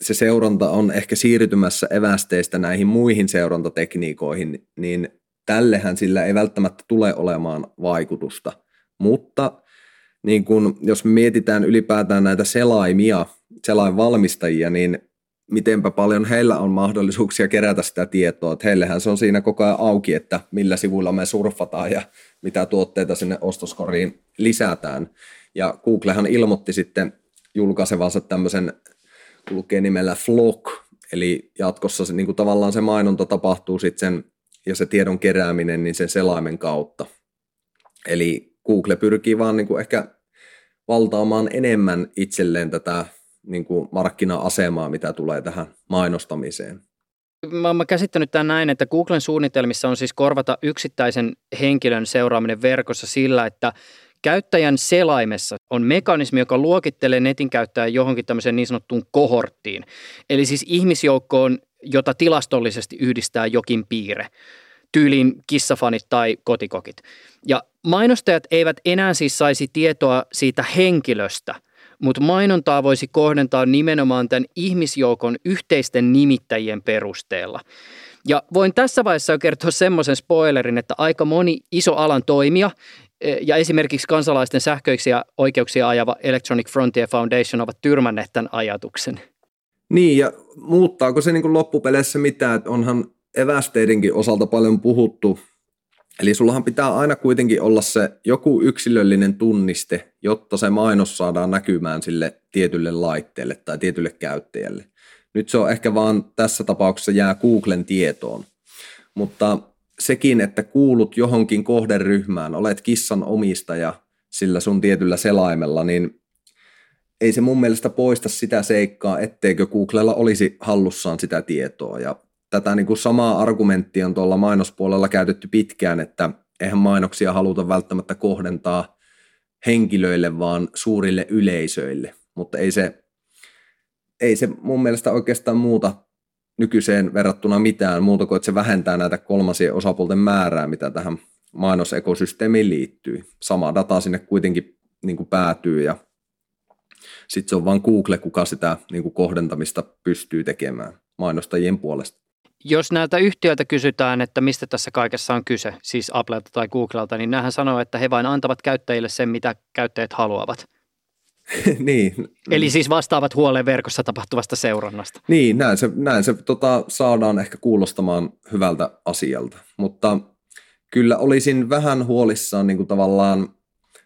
Speaker 4: se seuranta on ehkä siirtymässä evästeistä näihin muihin seurantatekniikoihin, niin tällehän sillä ei välttämättä tule olemaan vaikutusta. Mutta niin kun, jos mietitään ylipäätään näitä selaimia, selainvalmistajia, niin mitenpä paljon heillä on mahdollisuuksia kerätä sitä tietoa. Että heillehän se on siinä koko ajan auki, että millä sivuilla me surfataan ja mitä tuotteita sinne ostoskoriin lisätään. Ja Googlehan ilmoitti sitten julkaisevansa tämmöisen, lukee nimellä Flock, eli jatkossa se, niin kuin tavallaan se mainonta tapahtuu sitten sen ja se tiedon kerääminen niin sen selaimen kautta. Eli Google pyrkii vaan niin kuin ehkä valtaamaan enemmän itselleen tätä niin kuin markkina-asemaa, mitä tulee tähän mainostamiseen.
Speaker 3: Mä oon käsittänyt tämän näin, että Googlen suunnitelmissa on siis korvata yksittäisen henkilön seuraaminen verkossa sillä, että käyttäjän selaimessa on mekanismi, joka luokittelee netin käyttäjän johonkin tämmöiseen niin sanottuun kohorttiin. Eli siis ihmisjoukkoon, jota tilastollisesti yhdistää jokin piirre tyyliin kissafanit tai kotikokit. Ja mainostajat eivät enää siis saisi tietoa siitä henkilöstä, mutta mainontaa voisi kohdentaa nimenomaan tämän ihmisjoukon yhteisten nimittäjien perusteella. Ja voin tässä vaiheessa jo kertoa semmoisen spoilerin, että aika moni iso alan toimija eh, ja esimerkiksi kansalaisten sähköisiä oikeuksia ajava Electronic Frontier Foundation ovat tyrmänneet tämän ajatuksen.
Speaker 4: Niin, ja muuttaako se niin kuin loppupeleissä mitään, että onhan evästeidenkin osalta paljon puhuttu. Eli sullahan pitää aina kuitenkin olla se joku yksilöllinen tunniste, jotta se mainos saadaan näkymään sille tietylle laitteelle tai tietylle käyttäjälle. Nyt se on ehkä vaan tässä tapauksessa jää Googlen tietoon. Mutta sekin, että kuulut johonkin kohderyhmään, olet kissan omistaja sillä sun tietyllä selaimella, niin ei se mun mielestä poista sitä seikkaa, etteikö Googlella olisi hallussaan sitä tietoa. Ja tätä niin kuin samaa argumenttia on tuolla mainospuolella käytetty pitkään, että eihän mainoksia haluta välttämättä kohdentaa henkilöille, vaan suurille yleisöille. Mutta ei se, ei se mun mielestä oikeastaan muuta nykyiseen verrattuna mitään muuta kuin, että se vähentää näitä kolmasien osapuolten määrää, mitä tähän mainosekosysteemiin liittyy. Sama data sinne kuitenkin niin kuin päätyy ja sitten se on vain Google, kuka sitä niin kuin kohdentamista pystyy tekemään mainostajien puolesta.
Speaker 3: Jos näiltä yhtiöiltä kysytään, että mistä tässä kaikessa on kyse, siis Applelta tai Googlelta, niin nämähän sanoo, että he vain antavat käyttäjille sen, mitä käyttäjät haluavat. <laughs>
Speaker 4: niin.
Speaker 3: Eli siis vastaavat huoleen verkossa tapahtuvasta seurannasta.
Speaker 4: Niin, näin se, näin se tota, saadaan ehkä kuulostamaan hyvältä asialta. Mutta kyllä olisin vähän huolissaan niin kuin tavallaan,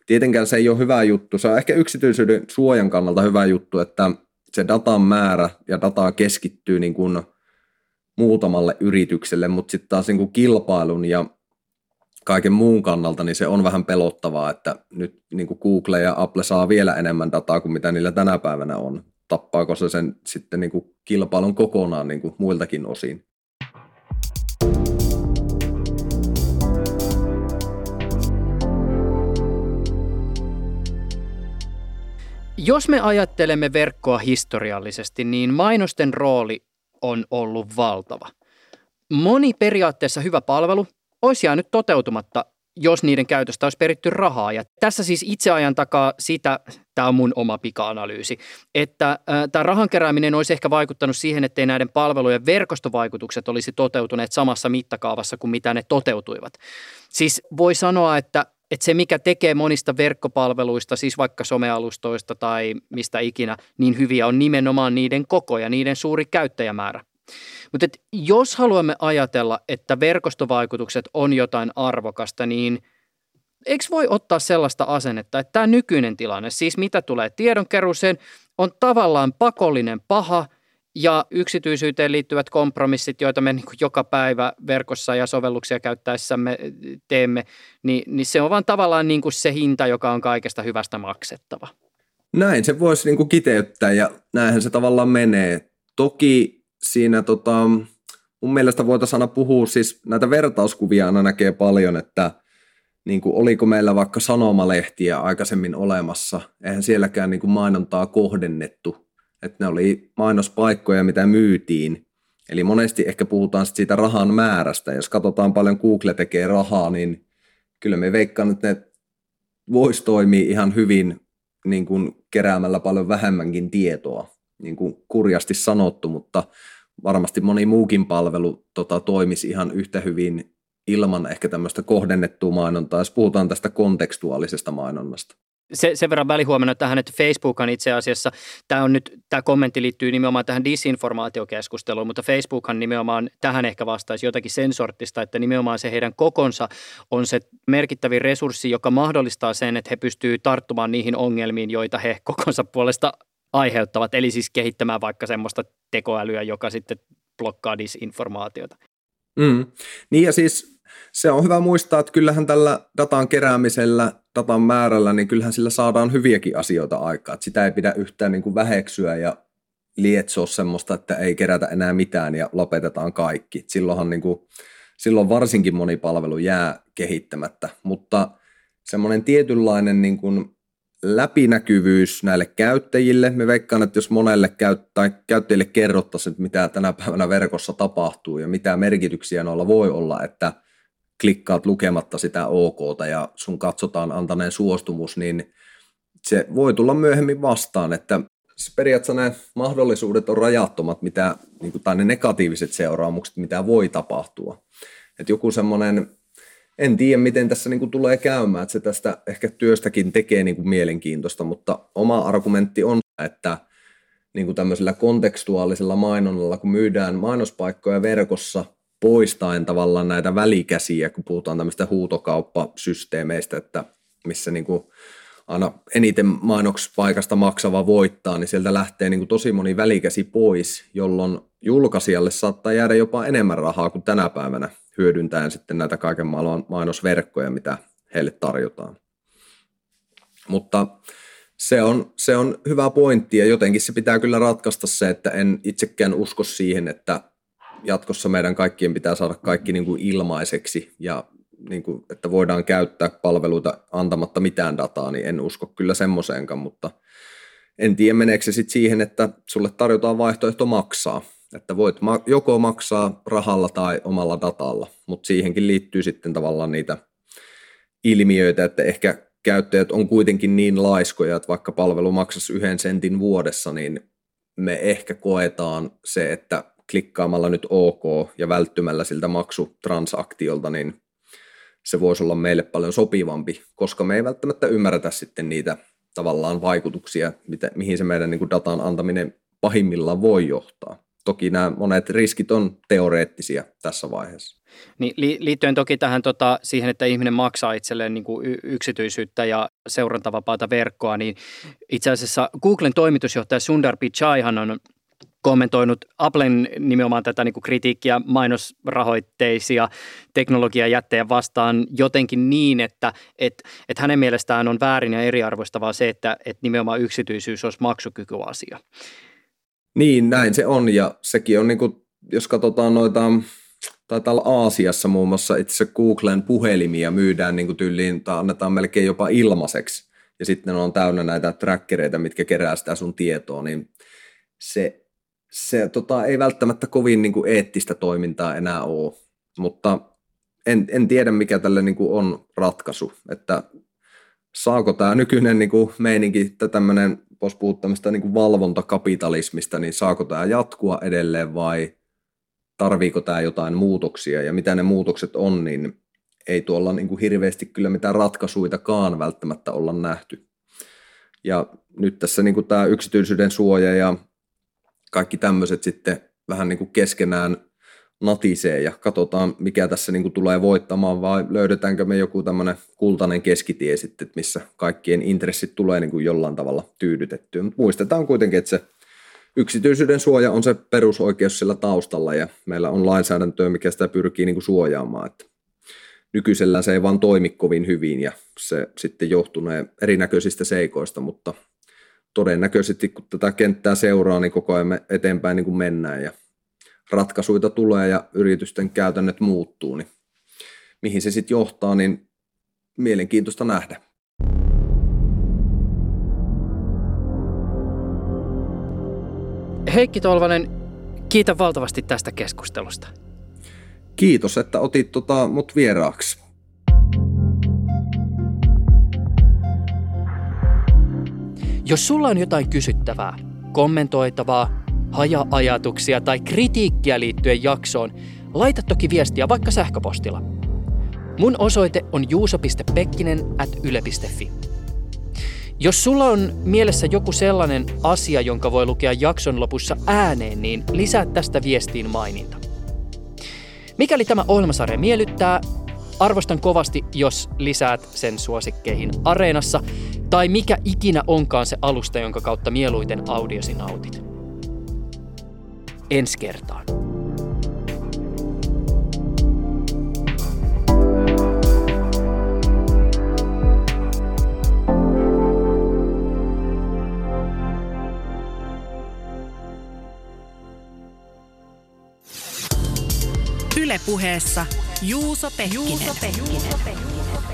Speaker 4: tietenkään se ei ole hyvä juttu. Se on ehkä yksityisyyden suojan kannalta hyvä juttu, että se datan määrä ja dataa keskittyy niin kuin – muutamalle yritykselle, mutta sitten taas niin kuin kilpailun ja kaiken muun kannalta, niin se on vähän pelottavaa, että nyt niin kuin Google ja Apple saa vielä enemmän dataa kuin mitä niillä tänä päivänä on. Tappaako se sen sitten niin kuin kilpailun kokonaan niin kuin muiltakin osin?
Speaker 3: Jos me ajattelemme verkkoa historiallisesti, niin mainosten rooli on ollut valtava. Moni periaatteessa hyvä palvelu olisi jäänyt toteutumatta, jos niiden käytöstä olisi peritty rahaa. Ja tässä siis itse ajan takaa sitä, tämä on mun oma pika-analyysi, että tämä rahan kerääminen olisi ehkä vaikuttanut siihen, ettei näiden palvelujen verkostovaikutukset olisi toteutuneet samassa mittakaavassa kuin mitä ne toteutuivat. Siis voi sanoa, että että se, mikä tekee monista verkkopalveluista, siis vaikka somealustoista tai mistä ikinä, niin hyviä on nimenomaan niiden koko ja niiden suuri käyttäjämäärä. Mutta jos haluamme ajatella, että verkostovaikutukset on jotain arvokasta, niin eikö voi ottaa sellaista asennetta, että tämä nykyinen tilanne, siis mitä tulee tiedonkeruuseen, on tavallaan pakollinen paha ja yksityisyyteen liittyvät kompromissit, joita me niin joka päivä verkossa ja sovelluksia käyttäessämme teemme, niin, niin se on vaan tavallaan niin kuin se hinta, joka on kaikesta hyvästä maksettava.
Speaker 4: Näin se voisi niin kuin kiteyttää ja näinhän se tavallaan menee. Toki siinä tota, mun mielestä voitaisiin aina puhua, siis näitä vertauskuvia aina näkee paljon, että niin kuin, oliko meillä vaikka sanomalehtiä aikaisemmin olemassa, eihän sielläkään niin kuin mainontaa kohdennettu, että ne oli mainospaikkoja, mitä myytiin. Eli monesti ehkä puhutaan sit siitä rahan määrästä. Jos katsotaan paljon Google tekee rahaa, niin kyllä me veikkaan, että ne voisi toimia ihan hyvin niin kuin keräämällä paljon vähemmänkin tietoa, niin kuin kurjasti sanottu, mutta varmasti moni muukin palvelu tota, toimisi ihan yhtä hyvin ilman ehkä tämmöistä kohdennettua mainontaa, jos puhutaan tästä kontekstuaalisesta mainonnasta.
Speaker 3: Se, sen verran välihuomenna tähän, että Facebook on itse asiassa, tämä, on nyt, tämä kommentti liittyy nimenomaan tähän disinformaatiokeskusteluun, mutta Facebookhan nimenomaan tähän ehkä vastaisi jotakin sen sortista, että nimenomaan se heidän kokonsa on se merkittävin resurssi, joka mahdollistaa sen, että he pystyvät tarttumaan niihin ongelmiin, joita he kokonsa puolesta aiheuttavat, eli siis kehittämään vaikka semmoista tekoälyä, joka sitten blokkaa disinformaatiota.
Speaker 4: Mm. Niin ja siis se on hyvä muistaa, että kyllähän tällä datan keräämisellä, datan määrällä, niin kyllähän sillä saadaan hyviäkin asioita aikaa. Että sitä ei pidä yhtään niin kuin väheksyä ja lietsoa semmoista, että ei kerätä enää mitään ja lopetetaan kaikki. Silloinhan niin kuin, silloin varsinkin moni palvelu jää kehittämättä, mutta semmoinen tietynlainen niin kuin läpinäkyvyys näille käyttäjille. Me veikkaan, että jos monelle käy, tai käyttäjille kerrottaisiin, että mitä tänä päivänä verkossa tapahtuu ja mitä merkityksiä noilla voi olla, että klikkaat lukematta sitä OK ja sun katsotaan antaneen suostumus, niin se voi tulla myöhemmin vastaan, että periaatteessa ne mahdollisuudet on rajattomat, mitä, niin tai ne negatiiviset seuraamukset, mitä voi tapahtua. Että joku semmoinen en tiedä, miten tässä niin kuin tulee käymään, että se tästä ehkä työstäkin tekee niin kuin mielenkiintoista, mutta oma argumentti on, että niin kuin tämmöisellä kontekstuaalisella mainonnalla, kun myydään mainospaikkoja verkossa poistaen tavallaan näitä välikäsiä, kun puhutaan tämmöistä huutokauppasysteemeistä, että missä niin kuin aina eniten mainokspaikasta maksava voittaa, niin sieltä lähtee niin kuin tosi moni välikäsi pois, jolloin julkaisijalle saattaa jäädä jopa enemmän rahaa kuin tänä päivänä hyödyntäen sitten näitä kaiken maailman mainosverkkoja, mitä heille tarjotaan. Mutta se on, se on hyvä pointti ja jotenkin se pitää kyllä ratkaista se, että en itsekään usko siihen, että jatkossa meidän kaikkien pitää saada kaikki niin kuin ilmaiseksi ja niin kuin, että voidaan käyttää palveluita antamatta mitään dataa, niin en usko kyllä semmoiseenkaan, mutta en tiedä meneekö se sitten siihen, että sulle tarjotaan vaihtoehto maksaa. Että voit joko maksaa rahalla tai omalla datalla, mutta siihenkin liittyy sitten tavallaan niitä ilmiöitä, että ehkä käyttäjät on kuitenkin niin laiskoja, että vaikka palvelu maksaisi yhden sentin vuodessa, niin me ehkä koetaan se, että klikkaamalla nyt OK ja välttymällä siltä maksutransaktiolta, niin se voisi olla meille paljon sopivampi, koska me ei välttämättä ymmärretä sitten niitä tavallaan vaikutuksia, mitä, mihin se meidän niin kuin datan antaminen pahimmillaan voi johtaa toki nämä monet riskit on teoreettisia tässä vaiheessa.
Speaker 3: Niin, liittyen toki tähän tota, siihen, että ihminen maksaa itselleen niin kuin yksityisyyttä ja seurantavapaata verkkoa, niin itse asiassa Googlen toimitusjohtaja Sundar Pichaihan on kommentoinut Applen nimenomaan tätä niin kuin kritiikkiä mainosrahoitteisia teknologiajättejä vastaan jotenkin niin, että et, et hänen mielestään on väärin ja eriarvoistavaa se, että et nimenomaan yksityisyys olisi maksukykyasia.
Speaker 4: Niin, näin se on ja sekin on, niin kuin, jos katsotaan noita, taitaa olla Aasiassa muun muassa itse Googlen puhelimia myydään niin kuin tyyliin, tai annetaan melkein jopa ilmaiseksi ja sitten on täynnä näitä trackereita, mitkä kerää sitä sun tietoa, niin se, se tota, ei välttämättä kovin niin kuin eettistä toimintaa enää ole, mutta en, en tiedä, mikä tälle niin kuin on ratkaisu, että saako tämä nykyinen niin kuin meininki, tämmöinen, voisi puhua tämmöistä niin kuin valvontakapitalismista, niin saako tämä jatkua edelleen vai tarviiko tämä jotain muutoksia ja mitä ne muutokset on, niin ei tuolla niin kuin hirveästi kyllä mitään ratkaisuitakaan välttämättä olla nähty. Ja nyt tässä niin kuin tämä yksityisyyden suoja ja kaikki tämmöiset sitten vähän niin kuin keskenään natisee ja katsotaan, mikä tässä niin kuin tulee voittamaan, vai löydetäänkö me joku tämmöinen kultainen keskitie sitten, missä kaikkien intressit tulee niin kuin jollain tavalla tyydytettyä. Mutta muistetaan kuitenkin, että se yksityisyyden suoja on se perusoikeus sillä taustalla ja meillä on lainsäädäntöä, mikä sitä pyrkii niin kuin suojaamaan. Että nykyisellään se ei vaan toimi kovin hyvin ja se sitten johtunee erinäköisistä seikoista, mutta todennäköisesti kun tätä kenttää seuraa, niin koko ajan me eteenpäin niin kuin mennään ja ratkaisuita tulee ja yritysten käytännöt muuttuu, niin mihin se sitten johtaa, niin mielenkiintoista nähdä.
Speaker 3: Heikki Tolvanen, kiitän valtavasti tästä keskustelusta.
Speaker 4: Kiitos, että otit tota mut vieraaksi.
Speaker 3: Jos sulla on jotain kysyttävää, kommentoitavaa, haja-ajatuksia tai kritiikkiä liittyen jaksoon, laita toki viestiä vaikka sähköpostilla. Mun osoite on juuso.pekkinen at yle.fi. Jos sulla on mielessä joku sellainen asia, jonka voi lukea jakson lopussa ääneen, niin lisää tästä viestiin maininta. Mikäli tämä ohjelmasarja miellyttää, arvostan kovasti, jos lisäät sen suosikkeihin Areenassa tai mikä ikinä onkaan se alusta, jonka kautta mieluiten audiosi nautit. Ensi kertaan.
Speaker 1: Ylepuheessa Juuso Pekkinen. Juuso Pekkinen.